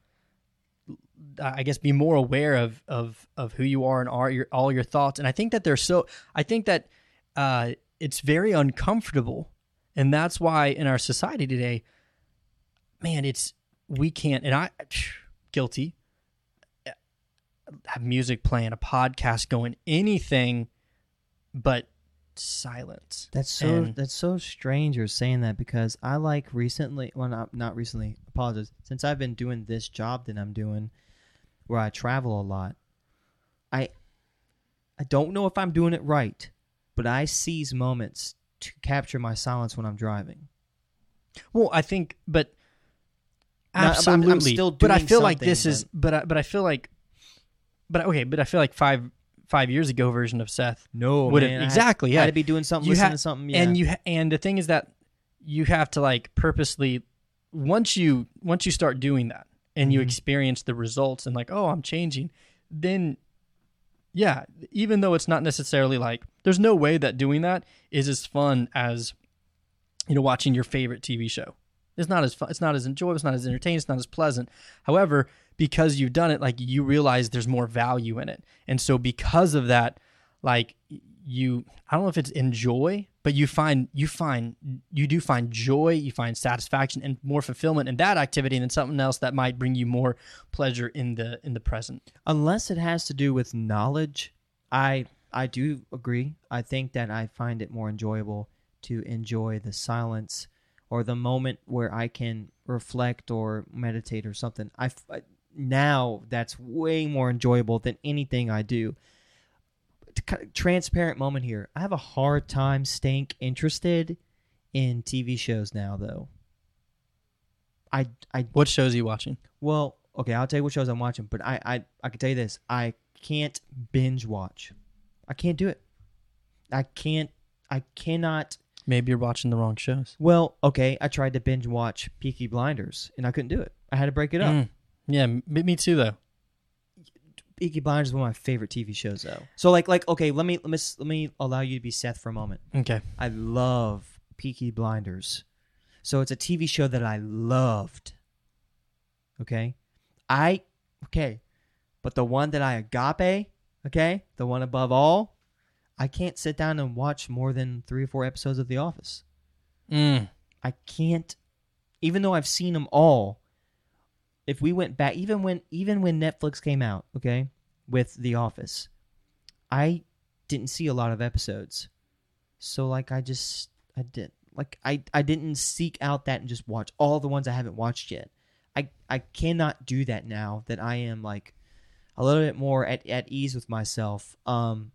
I guess be more aware of of of who you are and are your all your thoughts. And I think that they're so. I think that uh, it's very uncomfortable, and that's why in our society today, man, it's we can't. And I guilty have music playing, a podcast going, anything but silence. That's so And- that's so strange you're saying that because I like recently well not not recently, apologies. Since I've been doing this job that I'm doing where I travel a lot, I I don't know if I'm doing it right, but I seize moments to capture my silence when I'm driving. Well, I think, but But I'm- I'm absolutely. still but I feel like this is, but I, but I feel like, but okay, but I feel like five five years ago version of Seth No, would have man, I had- exactly I yeah. had to be doing something, You listening ha- to something, yeah. And you ha- and the thing is that you have to like purposely once you once you start doing that and you Mhm. experience the results and like oh I'm changing, then yeah, even though it's not necessarily like there's no way that doing that is as fun as you know watching your favorite TV show. It's not as fun. It's not as enjoyable. It's not as entertaining. It's not as pleasant. However, because you've done it, like you realize there's more value in it, and so because of that, like you, I don't know if it's enjoy, but you find you find you do find joy, you find satisfaction and more fulfillment in that activity than something else that might bring you more pleasure in the in the present. unless it has to do with knowledge i i do agree i think that i find it more enjoyable to enjoy the silence or the moment where i can reflect or meditate or something. I now that's way more enjoyable than anything i do T- kind of transparent moment here i have a hard time staying interested in tv shows now though i i What shows are you watching? well, okay, I'll tell you what shows I'm watching, but I I I can tell you this: I can't binge watch. I can't do it. I can't. I cannot. Maybe you're watching the wrong shows. Well, okay, I tried to binge watch Peaky Blinders, and I couldn't do it. I had to break it up. Mm. Yeah, m- me too though. Peaky Blinders is one of my favorite TV shows, though. So, like, like, okay, let me let me let me allow you to be Seth for a moment. Okay. I love Peaky Blinders. So it's a TV show that I loved. Okay? I okay. But the one that I agape, okay, the one above all, I can't sit down and watch more than 3 or 4 episodes of The Office. Mm. I can't even though I've seen them all. If we went back even when even when Netflix came out, okay, with The Office, I didn't see a lot of episodes. So like I just I did like I I didn't seek out that and just watch all the ones I haven't watched yet. I I cannot do that now that I am like a little bit more at, at ease with myself. Um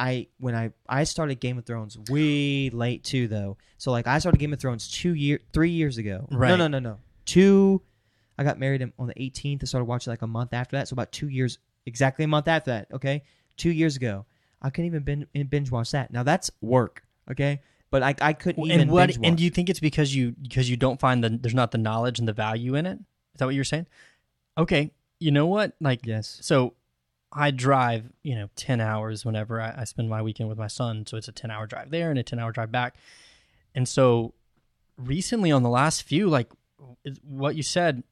I when I I started Game of Thrones way late too though. So like I started Game of Thrones 2 year 3 years ago. Right. no, no, no. no 2 I got married on the 18th. I started watching like a month after that. So about 2 years exactly a month after that, okay? 2 years ago. I couldn't even binge, watch that. Now that's work, okay? But I I couldn't even and what binge watch. and do you think it's because you because you don't find the there's not the knowledge and the value in it? Is that what you're saying? Okay, you know what? Like Yes. so I drive, you know, 10 hours whenever I, I spend my weekend with my son. So it's a 10 hour drive there and a 10 hour drive back. And so recently on the last few, like what you said,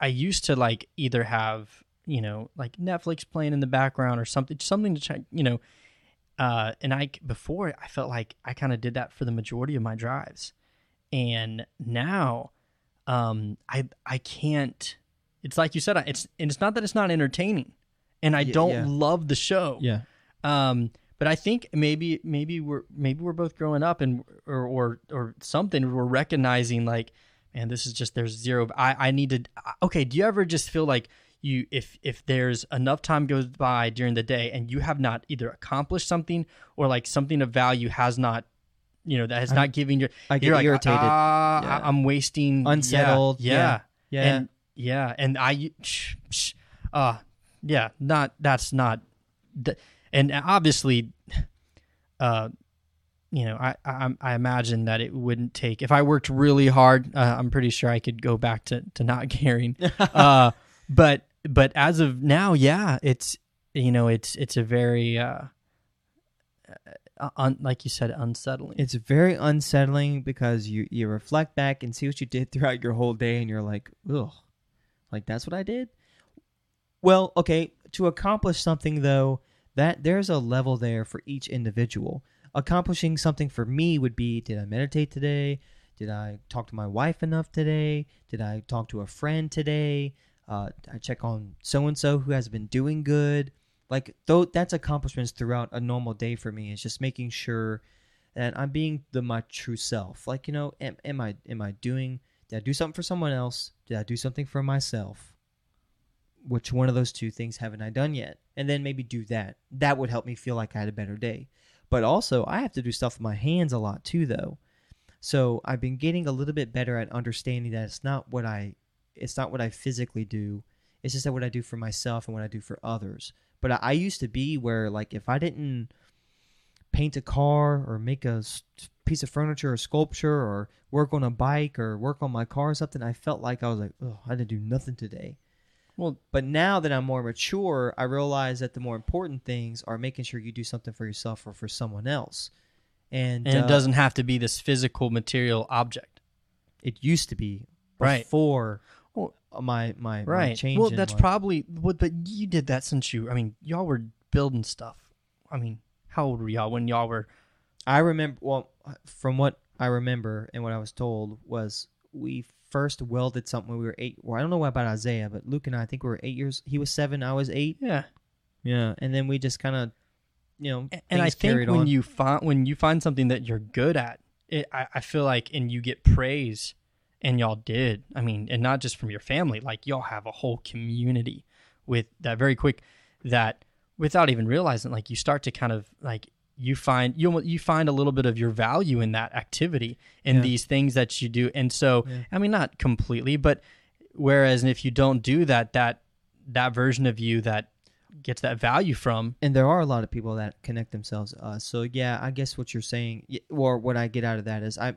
I used to like either have, you know, like Netflix playing in the background or something, something to check, you know, uh, and I, before I felt like I kind of did that for the majority of my drives. And now, um, I, I can't, it's like you said, it's, and it's not that it's not entertaining and I Yeah, don't yeah. love the show. Yeah. Um, but I think maybe maybe we're maybe we're both growing up and or or or something. We're recognizing like, man, this is just there's zero. I I need to. Okay, do you ever just feel like you if if there's enough time goes by during the day and you have not either accomplished something or like something of value has not, you know, that has I- not given you. I get you're like, irritated. "Ah, Yeah. I'm wasting yeah, Unsettled. Yeah, Yeah. and yeah, and I, psh, psh, uh, yeah, not that's not, and obviously, uh, you know, I, I I imagine that it wouldn't take if I worked really hard. Uh, I'm pretty sure I could go back to to not caring. uh, but but as of now, yeah, it's you know, it's it's a very uh, uh, un, like you said, unsettling. It's very unsettling because you you reflect back and see what you did throughout your whole day, and you're like, ugh, Like that's what I did. Well, okay, to accomplish something though, that there's a level there for each individual. Accomplishing something for me would be did I meditate today? Did I talk to my wife enough today? Did I talk to a friend today? Uh, I check on so and so who has been doing good. Like though that's accomplishments throughout a normal day for me. It's just making sure that I'm being the my true self. Like you know, am, am I am I doing? Did I do something for someone else? Did I do something for myself? Which one of those two things haven't I done yet? And then maybe do that. That would help me feel like I had a better day. But also, I have to do stuff with my hands a lot too, though. So I've been getting a little bit better at understanding that it's not what I, it's not what I physically do. It's just that what I do for myself and what I do for others. But I, I used to be where like if I didn't paint a car or make a piece of furniture or sculpture or work on a bike or work on my car or something, I felt like I was like, oh, I didn't do nothing today. Well, But now that I'm more mature, I realize that the more important things are making sure you do something for yourself or for someone else. And, and uh, it doesn't have to be this physical material object. It used to be Right. before Well, my my my Right. change. Well, that's probably what. But you did that since you. I mean, y'all were building stuff. I mean, how old were y'all when y'all were? I remember. Well, from what I remember and what I was told was we first welded something when we were eight. Well, I don't know about Isaiah, but Luke and I, I think we were eight years. He was seven. I was eight. Yeah. Yeah, and then we just kind of, you know, And I think when on. you find when you find something that you're good at, it, I, I feel like, and you get praise, and y'all did. I mean, and not just from your family. Like y'all have a whole community with that very quick. That without even realizing, like you start to kind of like you find you you find a little bit of your value in that activity in Yeah. these things that you do. And so, Yeah. I mean, not completely, but whereas if you don't do that, that that version of you that gets that value from and there are a lot of people that connect themselves to us. So yeah, I guess what you're saying, or what I get out of that is, I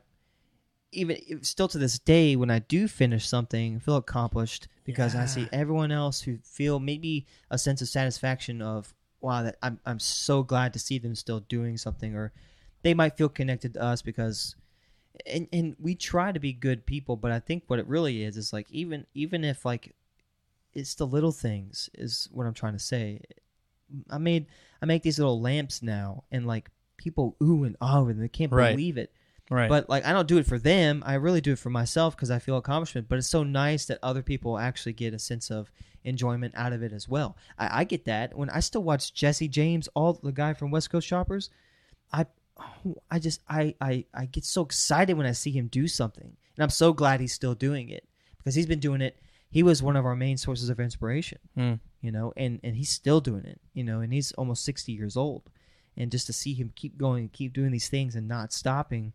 even still to this day when I do finish something, I feel accomplished because I see everyone else who feel maybe a sense of satisfaction of wow, that I'm I'm so glad to see them still doing something, or they might feel connected to us because. And, and we try to be good people, but I think what it really is is like even even if like it's the little things is what I'm trying to say. I made I make these little lamps now, and like people ooh and ah oh, and they can't Right. believe it. Right. But like I don't do it for them. I really do it for myself because I feel accomplishment. But it's so nice that other people actually get a sense of enjoyment out of it as well. I, I get that when I still watch Jesse James, all the guy from West Coast Choppers. I I just I, I I get so excited when I see him do something, and I'm so glad he's still doing it because he's been doing it. He was one of our main sources of inspiration Hmm. you know, and and he's still doing it, you know, and he's almost sixty years old, and just to see him keep going, and keep doing these things, and not stopping,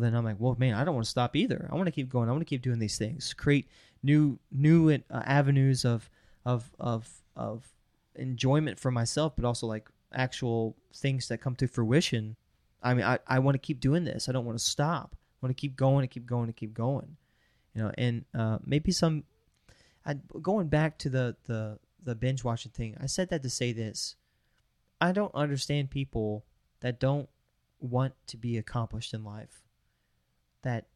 well, then I'm like, well, man, I don't want to stop either. I want to keep going. I want to keep doing these things, create new new uh, avenues of of of of enjoyment for myself, but also like actual things that come to fruition. I mean, I, I want to keep doing this. I don't want to stop. I want to keep going and keep going and keep going. You know, and uh, maybe some I, going back to the, the the binge watching thing, I said that to say this. I don't understand people that don't want to be accomplished in life. That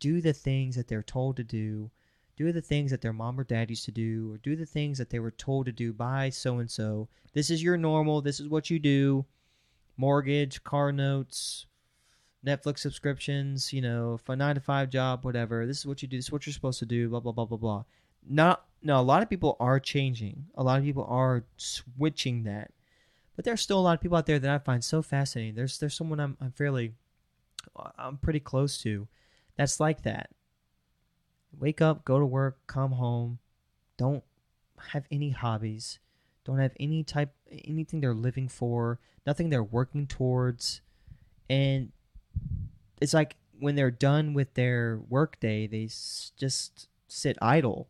do the things that they're told to do, do the things that their mom or dad used to do, or do the things that they were told to do by so and so. This is your normal. This is what you do. Mortgage, car notes, Netflix subscriptions, you know, a nine to five job, whatever. This is what you do. This is what you're supposed to do. Blah blah blah blah blah. Not no. A lot of people are changing. A lot of people are switching that, but there's still a lot of people out there that I find so fascinating. There's there's someone I'm I'm fairly, I'm pretty close to, that's like that. Wake up, go to work, come home, don't have any hobbies, don't have any type anything they're living for, nothing they're working towards, and it's like when they're done with their workday, they s- just sit idle,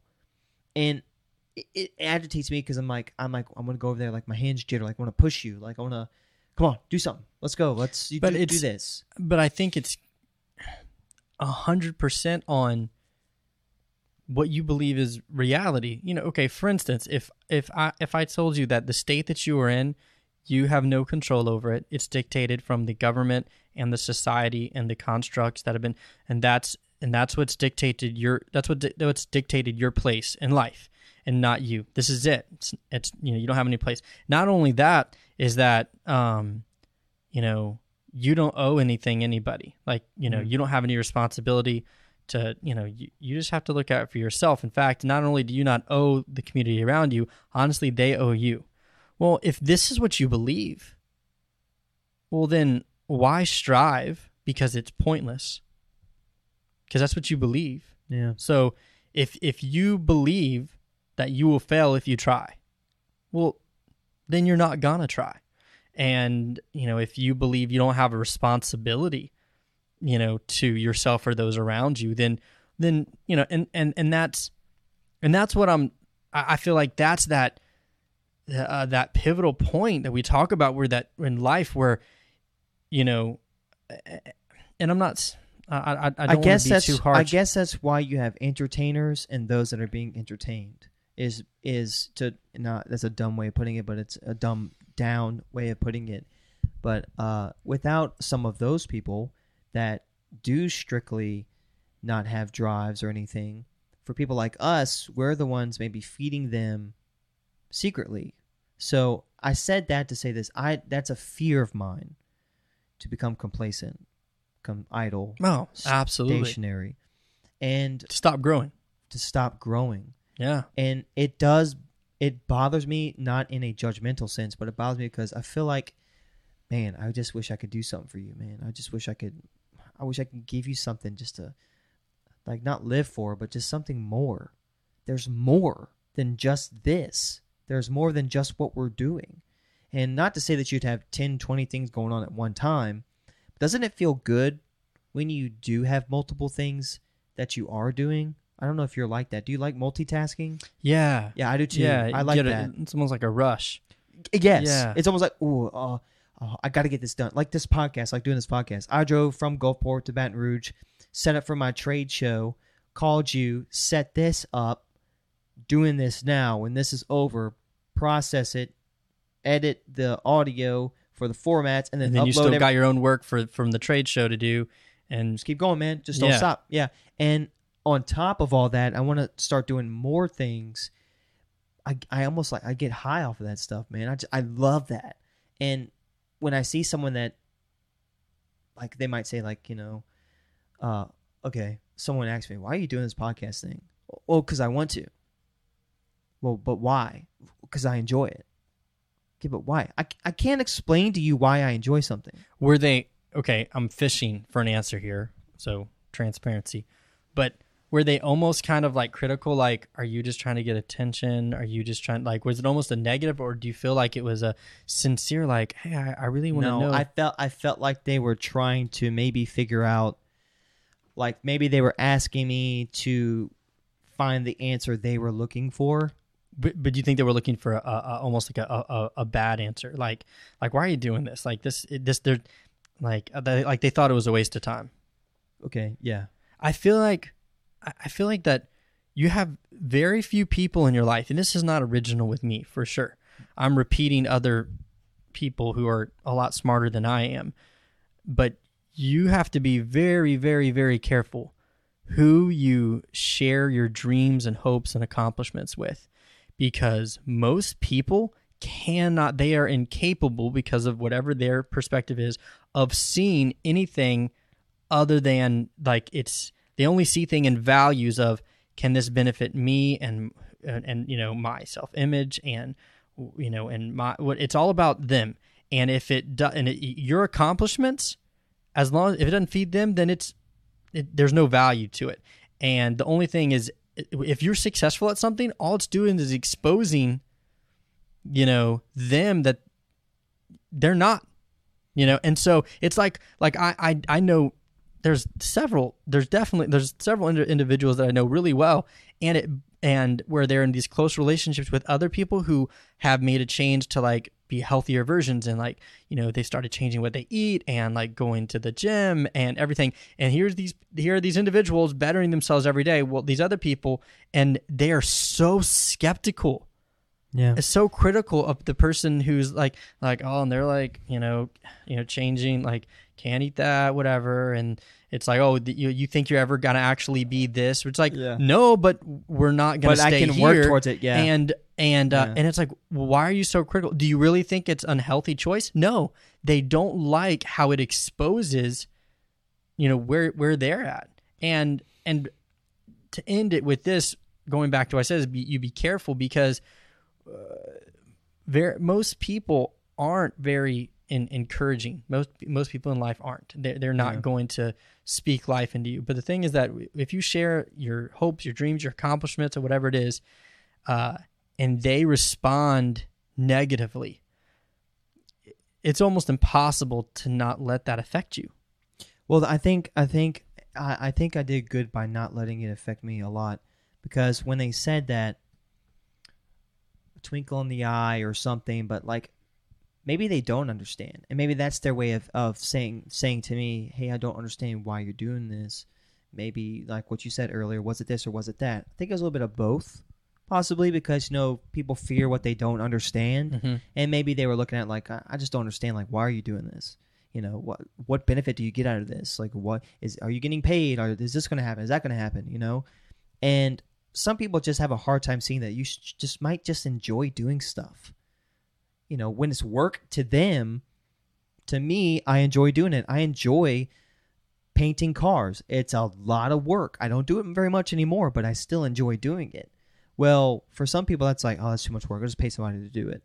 and it, it agitates me because I'm like I'm like I'm gonna go over there like my hands jitter like I want to push you like I want to come on do something let's go let's you But do, do this but I think it's a hundred percent on what you believe is reality. You know, okay, for instance, if if I if I told you that the state that you are in, you have no control over it. It's dictated from the government and the society and the constructs that have been and that's and that's what's dictated your that's what di- what's dictated your place in life. and not you. This is it. It's, it's you know you don't have any place. Not only that is that um, you know you don't owe anything anybody. Like you know Mhm. you don't have any responsibility to you know you, you just have to look out for yourself. In fact, not only do you not owe the community around you, honestly they owe you. Well, if this is what you believe, well then why strive because it's pointless? Because that's what you believe. Yeah. So if if you believe that you will fail if you try, well, then you're not gonna try. And you know, if you believe you don't have a responsibility, you know, to yourself or those around you, then then you know, and and and that's and that's what I'm. I feel like that's that uh, that pivotal point that we talk about where that in life where you know, and I'm not. I I, I don't I guess be that's too harsh. I guess that's why you have entertainers and those that are being entertained. Is is to not that's a dumb way of putting it, but it's a dumb down way of putting it. But uh, without some of those people that do strictly not have drives or anything, for people like us, we're the ones maybe feeding them secretly. So I said that to say this. I that's a fear of mine to become complacent, become idle, Oh, absolutely. stationary and Stop growing. to stop growing Yeah. and it does it bothers me not in a judgmental sense but it bothers me because i feel like man i just wish i could do something for you man. I just wish i could i wish i could give you something just to like not live for but just something more. There's more than just this. There's more than just what we're doing. And not to say that you'd have 10 20 things going on at one time doesn't it feel good when you do have multiple things that you are doing i don't know if you're like that do you like multitasking Yeah. yeah i do too Yeah. i like that It's almost like a rush. Yes. Yeah. It's almost like, ooh, uh, uh, I got to get this done. Like this podcast, like doing this podcast. I drove from Gulfport to Baton Rouge, set up for my trade show, called you, set this up, doing this now. When this is over, process it, edit the audio for the formats, and then, And then upload you still every- got your own work for from the trade show to do. And just keep going, man. Just don't Yeah. stop. Yeah. And on top of all that, I want to start doing more things. I, I almost like I get high off of that stuff, man. I, just, I love that. And when I see someone that, like, they might say, like, you know, uh, okay, someone asks me, why are you doing this podcast thing? Well, because I want to. Well, but why? Because I enjoy it. Okay, but why? I, I can't explain to you why I enjoy something. were they okay? I'm fishing for an answer here, so transparency. But were they almost kind of like critical? Like, are you just trying to get attention? Are you just trying like was it almost a negative, or do you feel like it was a sincere like, hey, I, I really want to no, know? I felt I felt like they were trying to maybe figure out, like maybe they were asking me to find the answer they were looking for. But, but do you think they were looking for a, a almost like a, a a bad answer? Like like why are you doing this? Like this this they're like they, like they thought it was a waste of time. Okay, yeah, I feel like I feel like that you have very few people in your life, and this is not original with me for sure. I'm repeating other people who are a lot smarter than I am, but you have to be very, very, very careful who you share your dreams and hopes and accomplishments with, because most people cannot they are incapable because of whatever their perspective is of seeing anything other than like it's they only see thing in values of can this benefit me and and, and you know my self image and you know and my what it's all about them. And if it does and it, your accomplishments as long as if it doesn't feed them then it's it, there's no value to it. And the only thing is if you're successful at something all it's doing is exposing you know them that they're not you know? And so it's like like i i, I know there's several there's definitely there's several indi- individuals that i know really well and it and where they're in these close relationships with other people who have made a change to like be healthier versions and like you know they started changing what they eat and like going to the gym and everything. And here's these here are these individuals bettering themselves every day well these other people and they are so skeptical yeah, it's so critical of the person who's like like oh and they're like you know you know changing like can't eat that whatever. And it's like oh you, you think you're ever gonna actually be this it's like Yeah. no but we're not gonna But I can here. work towards it, yeah. and and uh, Yeah. and it's like why are you so critical? Do you really think it's unhealthy choice? No. They don't like how it exposes you know where where they're at. And and to end it with this going back to what i said is be, you be careful because very most people aren't very in, encouraging. Most most people in life aren't. They're, they're not Yeah. going to speak life into you. But the thing is that if you share your hopes, your dreams, your accomplishments, or whatever it is, uh, and they respond negatively, it's almost impossible to not let that affect you. Well, I think I think I, I think I did good by not letting it affect me a lot because when they said that twinkle in the eye or something, but like maybe they don't understand, and maybe that's their way of, of saying saying to me, "Hey, I don't understand why you're doing this." Maybe like what you said earlier, was it this or was it that? I think it was a little bit of both, possibly because you know people fear what they don't understand, Mhm. and maybe they were looking at like, I, I just don't understand. Like, why are you doing this? You know, what what benefit do you get out of this? Like, what is are you getting paid? Or is this going to happen? Is that going to happen? You know, and some people just have a hard time seeing that you sh- just might just enjoy doing stuff. You know, when it's work to them, to me, I enjoy doing it. I enjoy painting cars. It's a lot of work. I don't do it very much anymore, but I still enjoy doing it. Well, for some people, that's like, oh, that's too much work. I'll just pay somebody to do it.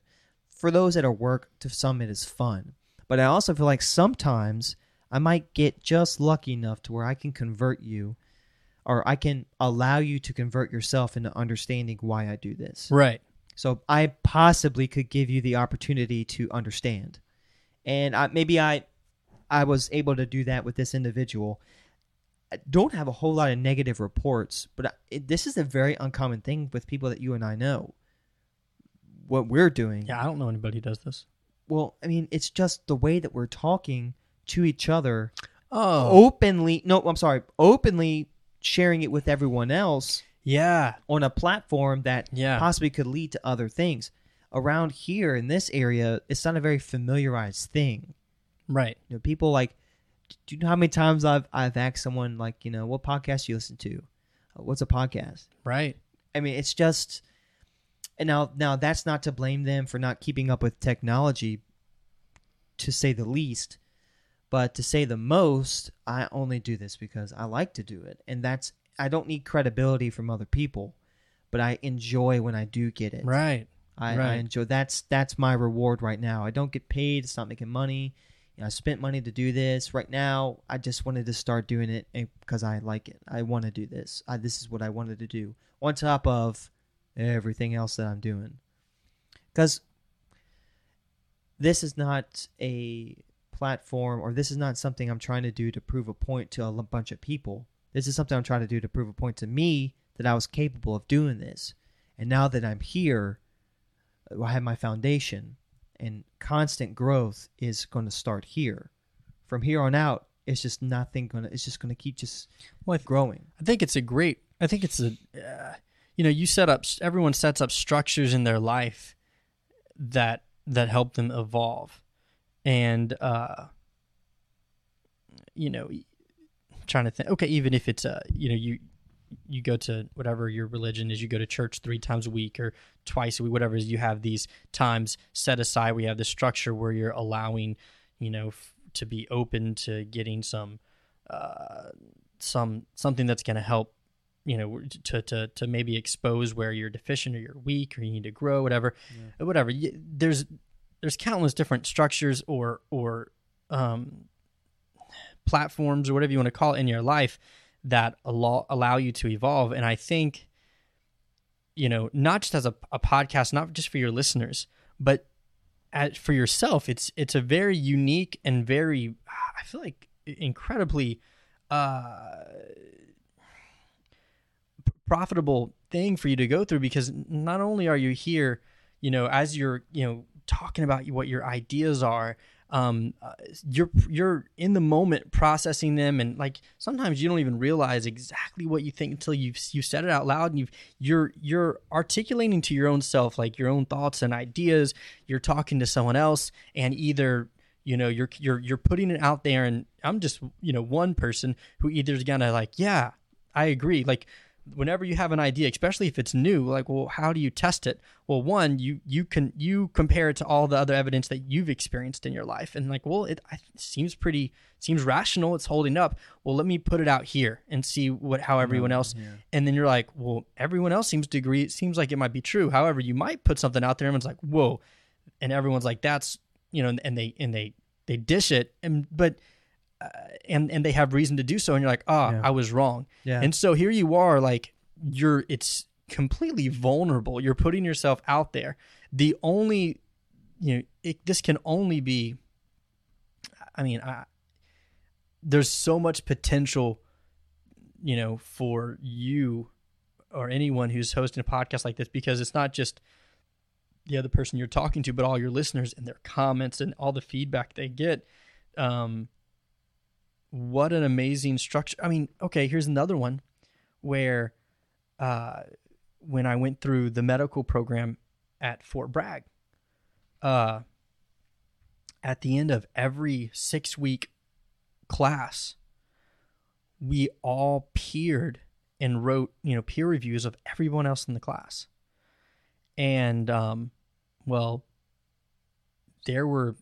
For those that are work, to some, it is fun. But I also feel like sometimes I might get just lucky enough to where I can convert you or I can allow you to convert yourself into understanding why I do this. Right. So I possibly could give you the opportunity to understand, and I, maybe I, I was able to do that with this individual. I don't have a whole lot of negative reports, but I, it, this is a very uncommon thing with people that you and I know. What we're doing, Yeah, I don't know anybody who does this. well, I mean, it's just the way that we're talking to each other Oh, openly. No, I'm sorry, openly sharing it with everyone else yeah, on a platform that yeah. possibly could lead to other things. Around here in this area, it's not a very familiarized thing. Right. You know, people like, do you know how many times I've I've asked someone like, you know, what podcast you listen to? Uh, What's a podcast? Right. I mean, it's just, and now now that's not to blame them for not keeping up with technology, to say the least, but to say the most, I only do this because I like to do it, and that's I don't need credibility from other people, but I enjoy when I do get it. Right. I, I enjoy that's that's my reward right now. I don't get paid. It's not making money. You know, I spent money to do this. Right now, I just wanted to start doing it eh, because I like it. I want to do this. I, this is what I wanted to do on top of everything else that I'm doing. Because this is not a platform or this is not something I'm trying to do to prove a point to a bunch of people. This is something I'm trying to do to prove a point to me that I was capable of doing this. And now that I'm here, I have my foundation, and constant growth is going to start here. From here on out, it's just nothing going to. It's just going to keep just Well, I th- growing. I think it's a great. I think it's a. Uh, you know, you set up. Everyone sets up structures in their life that that help them evolve, and uh, you know, trying to think. Okay, even if it's a, you know, you you go to whatever your religion is, you go to church three times a week or twice a week, whatever it is. You have these times set aside. We have this structure where you're allowing, you know, f- to be open to getting some. Uh, some something that's going to help you know to, to to maybe expose where you're deficient or you're weak or you need to grow whatever Uh, whatever there's there's countless different structures or or um platforms or whatever you want to call it in your life that allow allow you to evolve. And i think you know not just as a, a podcast not just for your listeners but at, for yourself it's it's a very unique and very i feel like incredibly uh profitable thing for you to go through because not only are you here you know as you're you know talking about what your ideas are um uh, you're you're in the moment processing them and like sometimes you don't even realize exactly what you think until you've you said it out loud and you've you're you're articulating to your own self like your own thoughts and ideas you're talking to someone else and either You know, you're you're you're putting it out there, and I'm just you know one person who either is gonna like, yeah, I agree. Like whenever you have an idea, especially if it's new, like, well, how do you test it? Well, one, you you can you compare it to all the other evidence that you've experienced in your life, and like, well, it, it seems pretty seems rational. It's holding up. Well, let me put it out here and see what how everyone else. yeah. And then you're like, well, everyone else seems to agree. It seems like it might be true. However, you might put something out there, and it's like, whoa, and everyone's like, that's you know, and they and they they dish it, and but. Uh, and and they have reason to do so, and you're like, oh, Yeah. I was wrong. Yeah. And so here you are, like you're it's completely vulnerable. You're putting yourself out there. The only you know, it, this can only be I mean, I there's so much potential, you know, for you or anyone who's hosting a podcast like this because it's not just the other person you're talking to, but all your listeners and their comments and all the feedback they get. Um, what an amazing structure. I mean, okay, here's another one where uh, when I went through the medical program at Fort Bragg, uh, at the end of every six week class, we all peered and wrote, you know, peer reviews of everyone else in the class. And, um, well, there were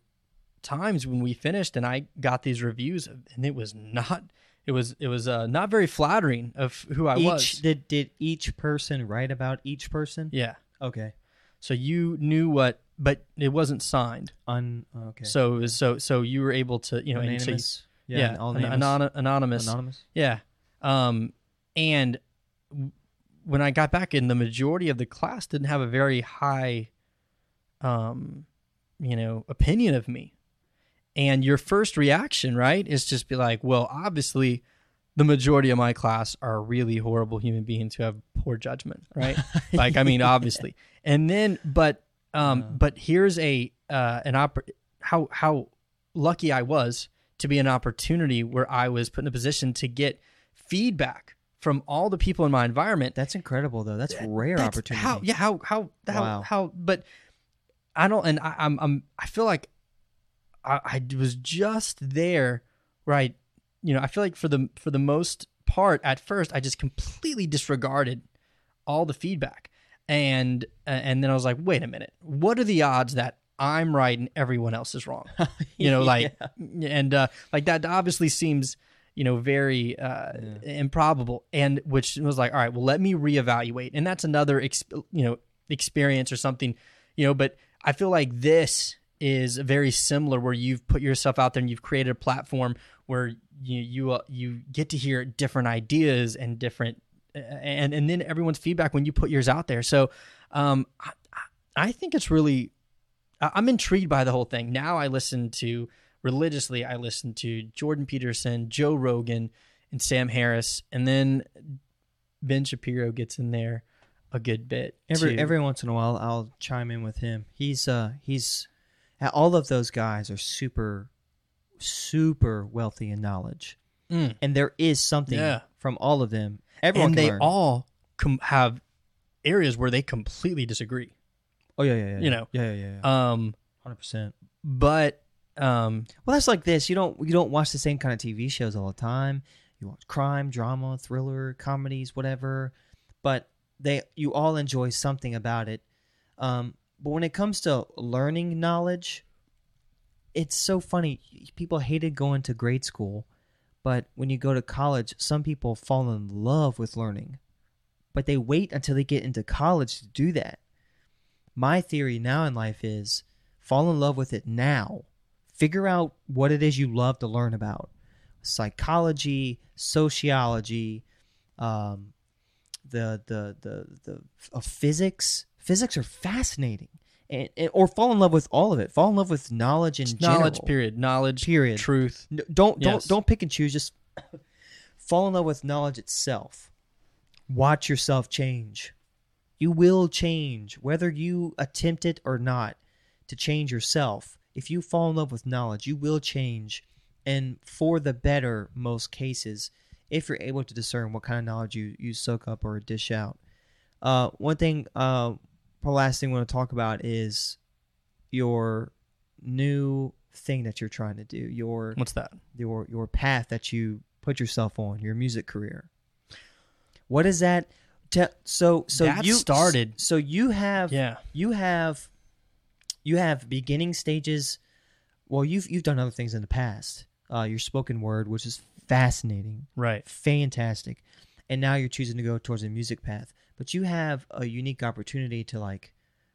times when we finished and I got these reviews and it was not, it was, it was, uh, not very flattering of who I each was. did did each person write about each person? Yeah. Okay. So you knew what, but it wasn't signed. Un okay. So it was, so, so you were able to, you know, and so you- anonymous. yeah, an- names. anon- anonymous. anonymous. Yeah. Um, and when I got back in, the majority of the class didn't have a very high, um, you know, opinion of me. And your first reaction, right, is just be like, well, obviously, the majority of my class are really horrible human beings who have poor judgment, right? like, I mean, obviously. And then, but, um, but here's a uh, an oppor- how how lucky I was to be an opportunity where I was put in a position to get feedback from all the people in my environment. That's incredible though. That's rare That's opportunity. How yeah how how how Wow. how but I don't and I, I'm I'm I feel like I, I was just there right you know I feel like for the for the most part at first I just completely disregarded all the feedback. And uh, and then I was like wait a minute. What are the odds that I'm right and everyone else is wrong? You know like and uh like that obviously seems you know very uh improbable. And which was like all right well let me reevaluate. And that's another exp- you know experience or something you know but i feel like this is very similar where you've put yourself out there and you've created a platform where you you uh, you get to hear different ideas and different and and then everyone's feedback when you put yours out there so um i, I think it's really I'm intrigued by the whole thing. Now I listen to religiously. I listen to Jordan Peterson, Joe Rogan, and Sam Harris, and then Ben Shapiro gets in there a good bit. Every too. every once in a while, I'll chime in with him. He's uh he's all of those guys are super super wealthy in knowledge, Mm. and there is something Yeah. from all of them. Everyone and they learn. all com- have areas where they completely disagree. Oh yeah, yeah, yeah. you know. Yeah, yeah, yeah. Um, Hundred percent. but um, Well, that's like this. You don't you don't watch the same kind of TV shows all the time. You watch crime, drama, thriller, comedies, whatever. But they you all enjoy something about it. Um, but when it comes to learning knowledge, it's so funny. People hated going to grade school, but when you go to college, some people fall in love with learning. But they wait until they get into college to do that. My theory now in life is fall in love with it now figure out what it is you love to learn about psychology sociology um, the the the the physics physics are fascinating and, and- or fall in love with all of it fall in love with knowledge in knowledge. general. Period. Knowledge. Period. Truth. N- don't don't Yes. don't pick and choose just fall in love with knowledge itself watch yourself change you will change whether you attempt it or not to change yourself if you fall in love with knowledge you will change and for the better most cases if you're able to discern what kind of knowledge you, you soak up or dish out uh, one thing uh, last thing I want to talk about is your new thing that you're trying to do, your What's that? your your path that you put yourself on, your music career. What is that? Te- so so That you started- So you have Yeah. you have you have beginning stages. Well, you've you've done other things in the past. Uh, your spoken word, which is fascinating, Right. fantastic, and now you're choosing to go towards a music path. But you have a unique opportunity to like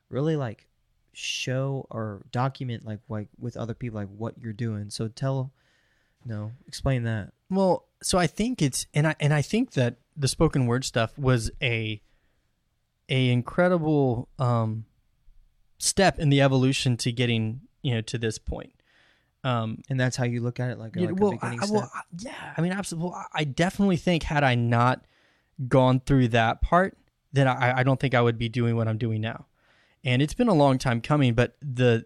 really like show or document like like with other people like what you're doing. So tell, no, explain that. Well, so I think it's and I and I think that the spoken word stuff was a a incredible um step in the evolution to getting, you know, to this point. Um And that's how you look at it, like, Yeah, like well, I, step. well, I- yeah. I mean, absolutely. Well, I definitely think had I not gone through that part, then I, I don't think I would be doing what I'm doing now. And it's been a long time coming, but the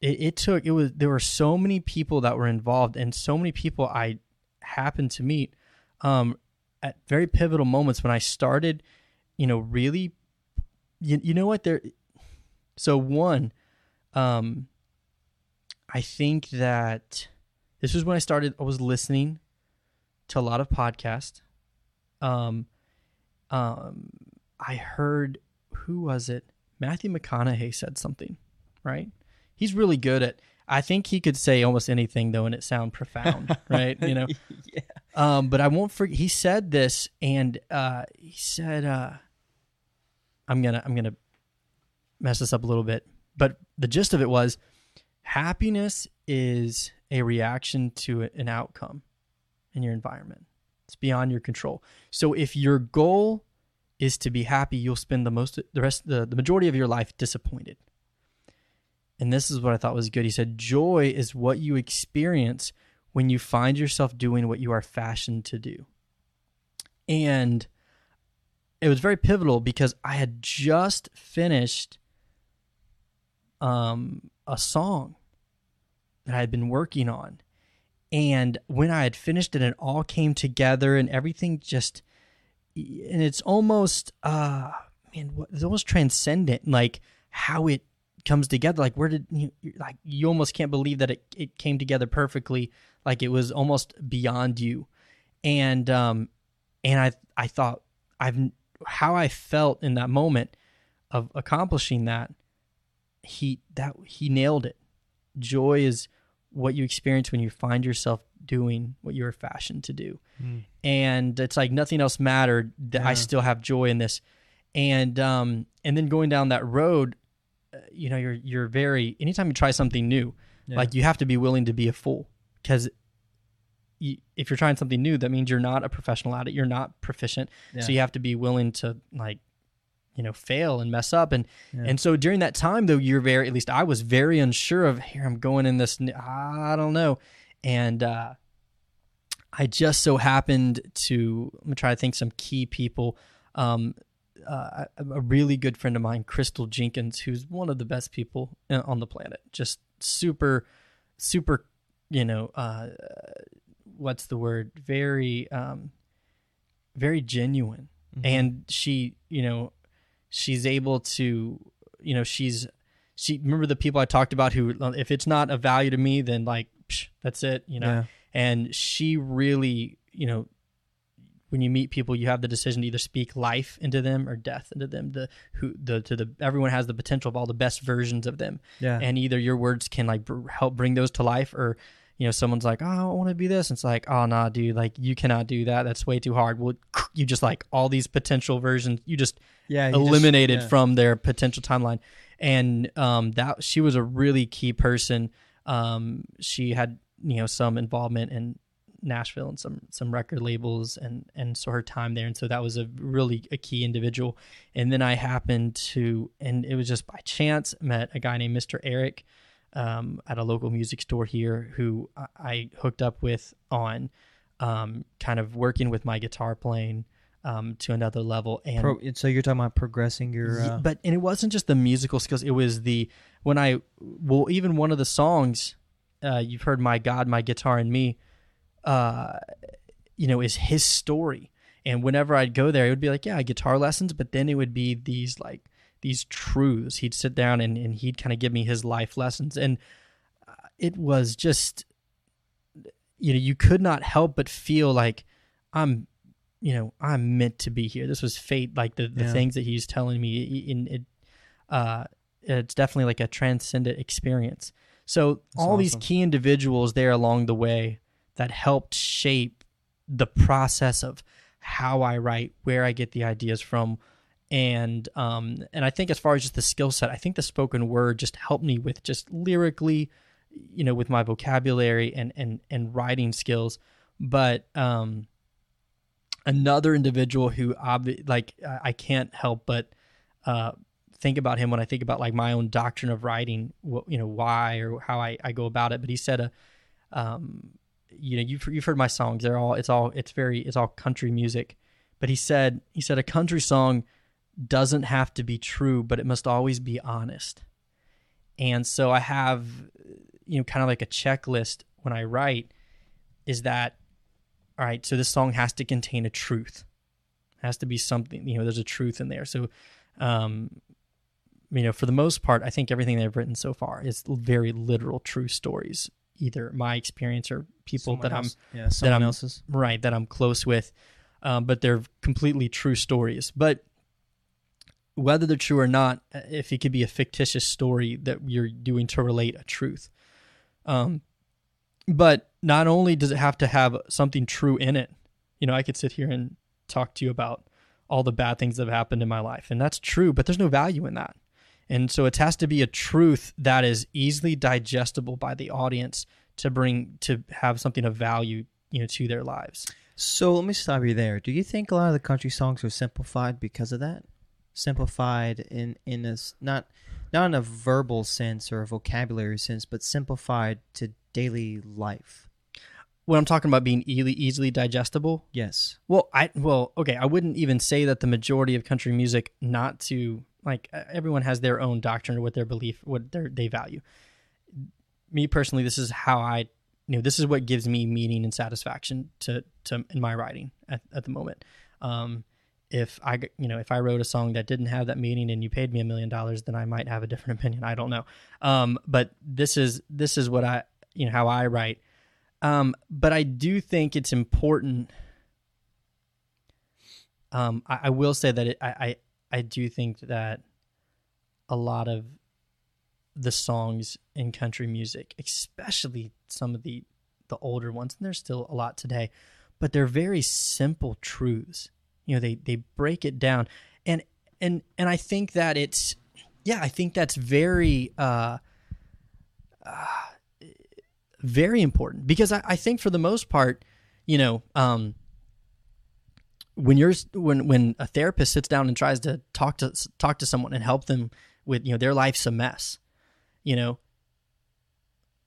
it, it took it was there were so many people that were involved and so many people I happened to meet um, at very pivotal moments when I started, you know, really. You, you know what there. So one, um, I think that this was when I started. I was listening to a lot of podcasts. Um, um, I heard who was it? Matthew McConaughey said something, right? He's really good at. I think he could say almost anything though, and it sound profound, right? You know. yeah. Um, but I won't forget. He said this, and uh, he said, uh, "I'm gonna, I'm gonna mess this up a little bit." But the gist of it was, happiness is a reaction to an outcome in your environment. It's beyond your control. So if your goal is to be happy, you'll spend the most, the rest, the, the majority of your life disappointed. And this is what I thought was good. He said, "Joy is what you experience." when you find yourself doing what you are fashioned to do. And it was very pivotal because I had just finished um, a song that I had been working on. And when I had finished it, it all came together and everything just, and it's almost, uh, man, it's almost transcendent, like how it comes together. Like, where did you, like, you almost can't believe that it, it came together perfectly. Like it was almost beyond you. And um and i i thought i've how i felt in that moment of accomplishing that he that he nailed it. Joy is what you experience when you find yourself doing what you're fashioned to do Mm. and it's like nothing else mattered that i still have joy in this and um and then going down that road uh, you know you're you're very anytime you try something new Yeah. like you have to be willing to be a fool because you, if you're trying something new, that means you're not a professional at it. You're not proficient, Yeah. so you have to be willing to like, you know, fail and mess up. And Yeah. and so during that time, though, you're very at least I was very unsure of here. I'm going in this. i don't know, and uh, I just so happened to I'm gonna try to think some key people. Um, uh, a really good friend of mine, Crystal Jenkins, who's one of the best people uh, on the planet. Just super, super, you know, uh, what's the word? Very, um, very genuine. Mhm. And she, you know, she's able to, you know, she's, she, remember the people I talked about who, if it's not a value to me, then like, psh, that's it, you know? Yeah. and she really you know when you meet people you have the decision to either speak life into them or death into them the who the to the everyone has the potential of all the best versions of them Yeah. and either your words can like br- help bring those to life or you know someone's like oh i want to be this and it's like oh nah dude like you cannot do that that's way too hard well you just like all these potential versions you just yeah. you just- eliminated yeah. from their potential timeline. And um, that she was a really key person. Um, she had you know some involvement in Nashville and some some record labels and and so her time there, and so that was a really a key individual. And then I happened to, and it was just by chance, met a guy named Mr. Eric um, at a local music store here who I- I hooked up with on um, kind of working with my guitar playing um, to another level. And Pro, so you're talking about progressing your. Uh, but and it wasn't just the musical skills; it was the when I well even one of the songs uh, you've heard, "My God, My Guitar and Me," uh, you know, is his story. And whenever I'd go there, it would be like, yeah, guitar lessons, but then it would be these like these truths. He'd sit down and, and he'd kind of give me his life lessons. And uh, it was just, you know, you could not help but feel like I'm, you know, I'm meant to be here. This was fate, like the, the Yeah. things that he's telling me. In it, uh, it's definitely like a transcendent experience. So all these key individuals there along the way that helped shape the process of how I write, where I get the ideas from, and um, and I think as far as just the skill set, I think the spoken word just helped me with just lyrically, you know, with my vocabulary and and and writing skills. But um, another individual who obvi- like I can't help but uh, think about him when I think about like my own doctrine of writing, wh- you know, why or how I, I go about it. But he said a, um, you know, you've you've heard my songs. They're all it's all it's very it's all country music. But he said he said a country song doesn't have to be true, but it must always be honest. And so I have, you know, kind of like a checklist when I write. Is that all right? So this song has to contain a truth. Has to be something. You know, there's a truth in there. So, um, you know, for the most part, I think everything they've written so far is very literal, true stories. Either my experience or people Someone that else. yeah, someone I'm- else's. I'm right that I'm close with, um, but they're completely true stories. But whether they're true or not, uh, if it could be a fictitious story that you're doing to relate a truth, um, but not only does it have to have something true in it, you know, I could sit here and talk to you about all the bad things that have happened in my life, and that's true, but there's no value in that. And so it has to be a truth that is easily digestible by the audience to bring to have something of value, you know, to their lives. So let me stop you there. Do you think a lot of the country songs are simplified because of that? Simplified in in a s- not not in a verbal sense or a vocabulary sense, but simplified to daily life. When I'm talking about being easily easily digestible, Yes. well, I well, okay, I wouldn't even say that the majority of country music not to like everyone has their own doctrine or what their belief, what their they value. Me personally, this is how I, you know, this is what gives me meaning and satisfaction to to in my writing at, at the moment. Um, if I, you know, if I wrote a song that didn't have that meaning and you paid me a million dollars, then I might have a different opinion. I don't know. Um, but this is this is what I, you know, how I write. Um, but I do think it's important. Um, I, I will say that it, I, I I do think that a lot of the songs in country music, especially some of the the older ones, and there's still a lot today, but they're very simple truths. You know, they they break it down, and and and I think that it's yeah, I think that's very uh, uh very important. Because I, I think for the most part, you know, um, when you're when when a therapist sits down and tries to talk to talk to someone and help them with you know their life's a mess, you know,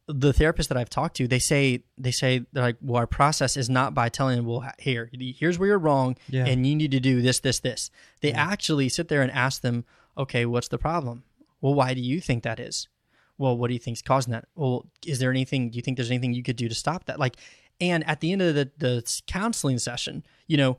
the therapist that I've talked to, they say they say they're like, well, our process is not by telling them, well, here, here's where you're wrong, Yeah. and you need to do this, this, this. They actually sit there and ask them, okay, what's the problem? Well, why do you think that is? Well, what do you think's causing that? Well, is there anything? Do you think there's anything you could do to stop that? Like, and at the end of the the counseling session, you know,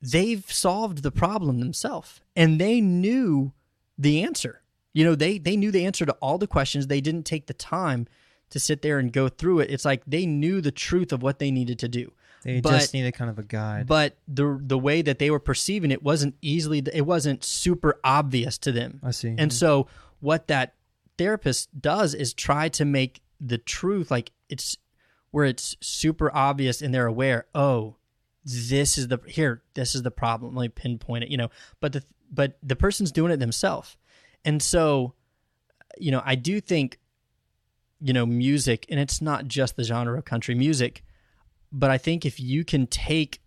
they've solved the problem themselves, and they knew the answer. You know, they they knew the answer to all the questions. They didn't take the time to sit there and go through it. It's like they knew the truth of what they needed to do. They But- just needed kind of a guide. But the the way that they were perceiving it wasn't easily it wasn't super obvious to them. I see. And mm-hmm. so what that therapist does is try to make the truth like it's where it's super obvious and they're aware, oh, this is the here, this is the problem. Let me pinpoint it, you know. But the but the person's doing it themselves. And so, you know, I do think, you know, music, and it's not just the genre of country music, but I think if you can take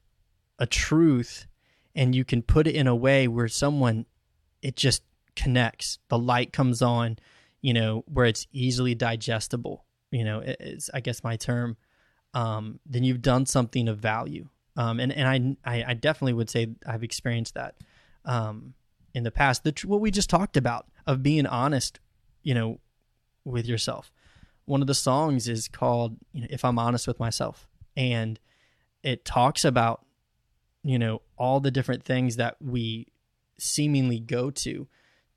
a truth and you can put it in a way where someone it just connects the light comes on you know where it's easily digestible you know it's i guess my term um, then you've done something of value. Um, and, and I, I i definitely would say i've experienced that um, in the past. The, what we just talked about of being honest you know with yourself one of the songs is called you know if i'm honest with myself and it talks about you know all the different things that we seemingly go to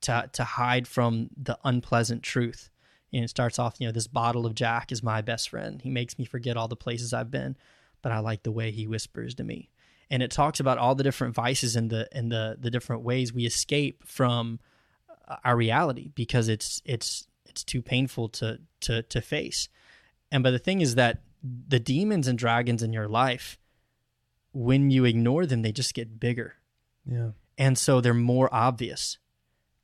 to to hide from the unpleasant truth. And it starts off, you know, this bottle of Jack is my best friend. He makes me forget all the places I've been, but I like the way he whispers to me. And it talks about all the different vices and the and the the different ways we escape from uh, our reality because it's it's it's too painful to to to face. And but the thing is that the demons and dragons in your life, when you ignore them, they just get bigger. Yeah. And so they're more obvious.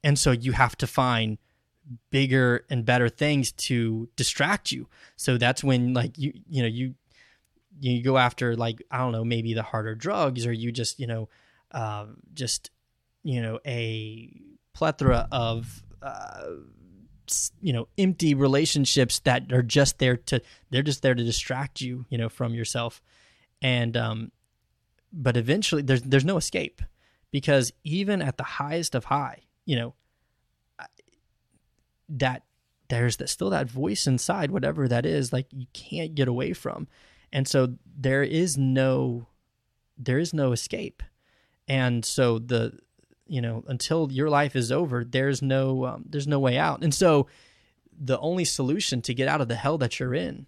And so you have to find bigger and better things to distract you. So that's when like you you know you you go after like I don't know maybe the harder drugs or you just you know uh, just you know a plethora of uh, you know empty relationships that are just there to they're just there to distract you you know from yourself. And um but eventually there's there's no escape because even at the highest of high you know that there's that still that voice inside whatever that is like you can't get away from. And so there is no there is no escape. And so the you know until your life is over there's no um, there's no way out. And so the only solution to get out of the hell that you're in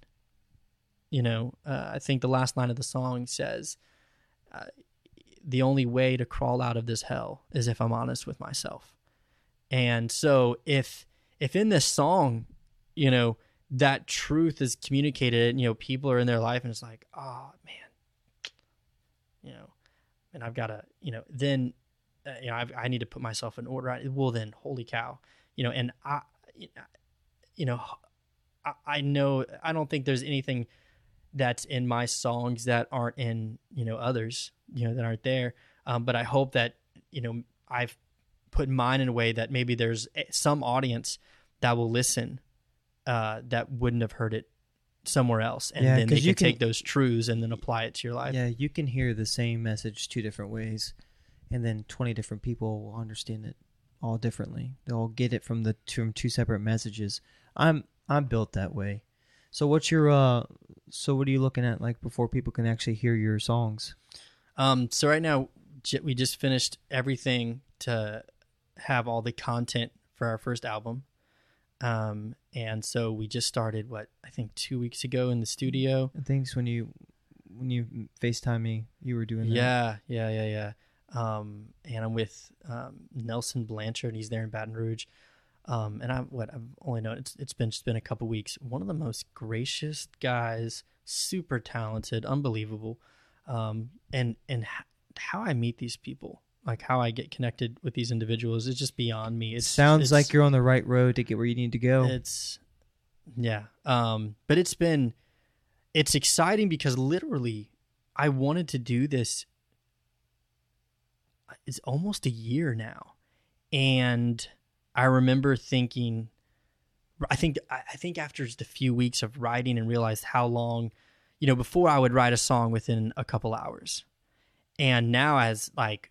you know uh, i think the last line of the song says uh, the only way to crawl out of this hell is if i'm honest with myself. And so if if in this song you know that truth is communicated you know people are in their life and it's like oh man you know and i've got to you know then uh, you know I've, i need to put myself in order. Well then holy cow. You know and i you know I, I know i don't think there's anything that's in my songs that aren't in you know others you know that aren't there. Um, but i hope that you know i've put mine in a way that maybe there's some audience that will listen uh, that wouldn't have heard it somewhere else. And Yeah, then they can, you can- take those truths and then apply it to your life. Yeah, you can hear the same message two different ways, and then twenty different people will understand it all differently. They'll get it from the from two separate messages. I'm I'm built that way. So what's your uh? So what are you looking at like before people can actually hear your songs? Um, so right now we just finished everything to have all the content for our first album. Um, and so we just started what I think two weeks ago in the studio. I think when you when you Facetime me, you were doing that. Yeah, yeah, yeah, yeah. Um, and I'm with um, Nelson Blanchard. And he's there in Baton Rouge. Um, and I what I've only known it's it's been just been a couple weeks. One of the most gracious guys, super talented, unbelievable. Um, and and how I meet these people, like how I get connected with these individuals, is just beyond me. It sounds it's- like you're on the right road to get where you need to go. it's yeah. Um, but it's been it's exciting because literally I wanted to do this it's almost a year now. And I remember thinking I think I think after just a few weeks of writing and realized how long, you know, before I would write a song within a couple hours. And now as like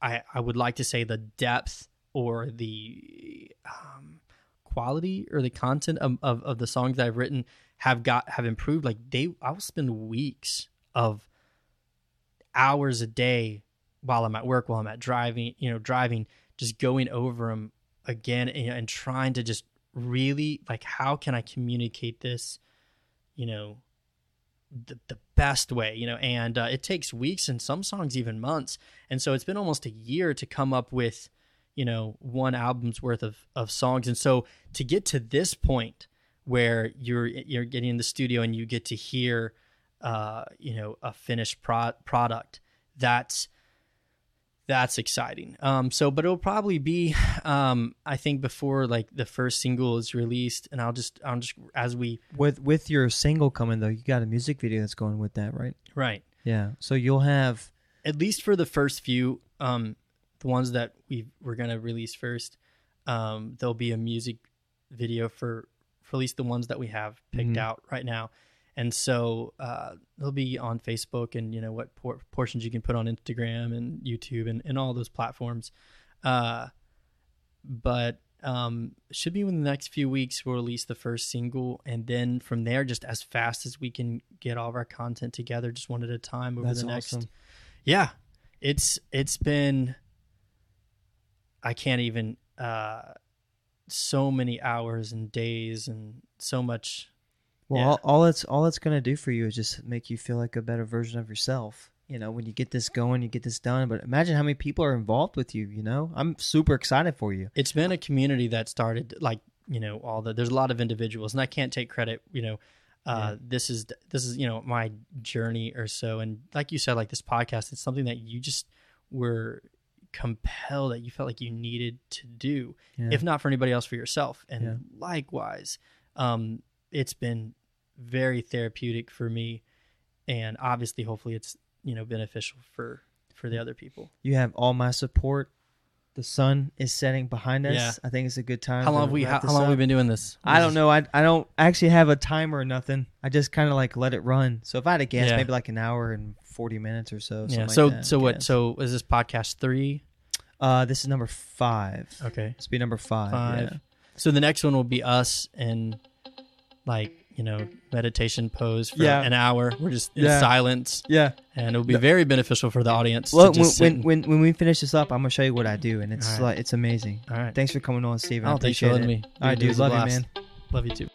I I would like to say the depth or the um quality or the content of, of, of the songs I've written have got have improved. Like they, I will spend weeks of hours a day while I'm at work, while I'm at driving, you know, driving, just going over them again and, and trying to just really like, how can I communicate this, you know, the, the best way, you know, and uh, it takes weeks and some songs even months. And so it's been almost a year to come up with, you know, one album's worth of, of songs. And so to get to this point where you're, you're getting in the studio and you get to hear, uh, you know, a finished pro- product, that's, that's exciting. Um, so, but it'll probably be, um, I think before like the first single is released and I'll just, I'll just, as we, with with your single coming though, you got a music video that's going with that, right? right. Yeah. So you'll have at least for the first few, um, the ones that we we're gonna release first, um, there'll be a music video for for at least the ones that we have picked Mhm. out right now, and so uh, they'll be on Facebook and you know what por- portions you can put on Instagram and YouTube and, and all those platforms, uh, but um, should be within the next few weeks we'll release the first single, and then from there, just as fast as we can get all of our content together, just one at a time over that's the next awesome. yeah it's it's been i can't even uh, so many hours and days and so much. Well, Yeah. all, all it's all it's gonna do for you is just make you feel like a better version of yourself. You know, when you get this going, you get this done. But imagine how many people are involved with you. You know, I'm super excited for you. It's been a community that started like you know all the. There's a lot of individuals, and I can't take credit. You know, uh, this is this is you know my journey or so, and like you said, like this podcast, it's something that you just were compelled that you felt like you needed to do Yeah. if not for anybody else for yourself and Yeah. likewise um, it's been very therapeutic for me and obviously hopefully it's you know beneficial for for the other people you have all my support. The sun is setting behind us. Yeah. I think it's a good time. how long have we how, how long have we been doing this I don't know. I I don't actually have a timer or nothing. I just kind of like let it run. So if I had to guess, Yeah. maybe like an hour and forty minutes or so. yeah so like that, so what so is this podcast three Uh, this is number five. okay This will be number five. five Yeah. so the next one will be us and like you know mm-hmm. meditation pose for Yeah. an hour we're just in Yeah. silence Yeah. and it'll be very beneficial for the audience Well, to when, sit when, when when we finish this up, I'm gonna show you what I do, and it's All right. like it's amazing. all right Thanks for coming on, Steven. Oh, I oh, thanks for appreciate letting it. me All right, dude. was a Love you, man. love you too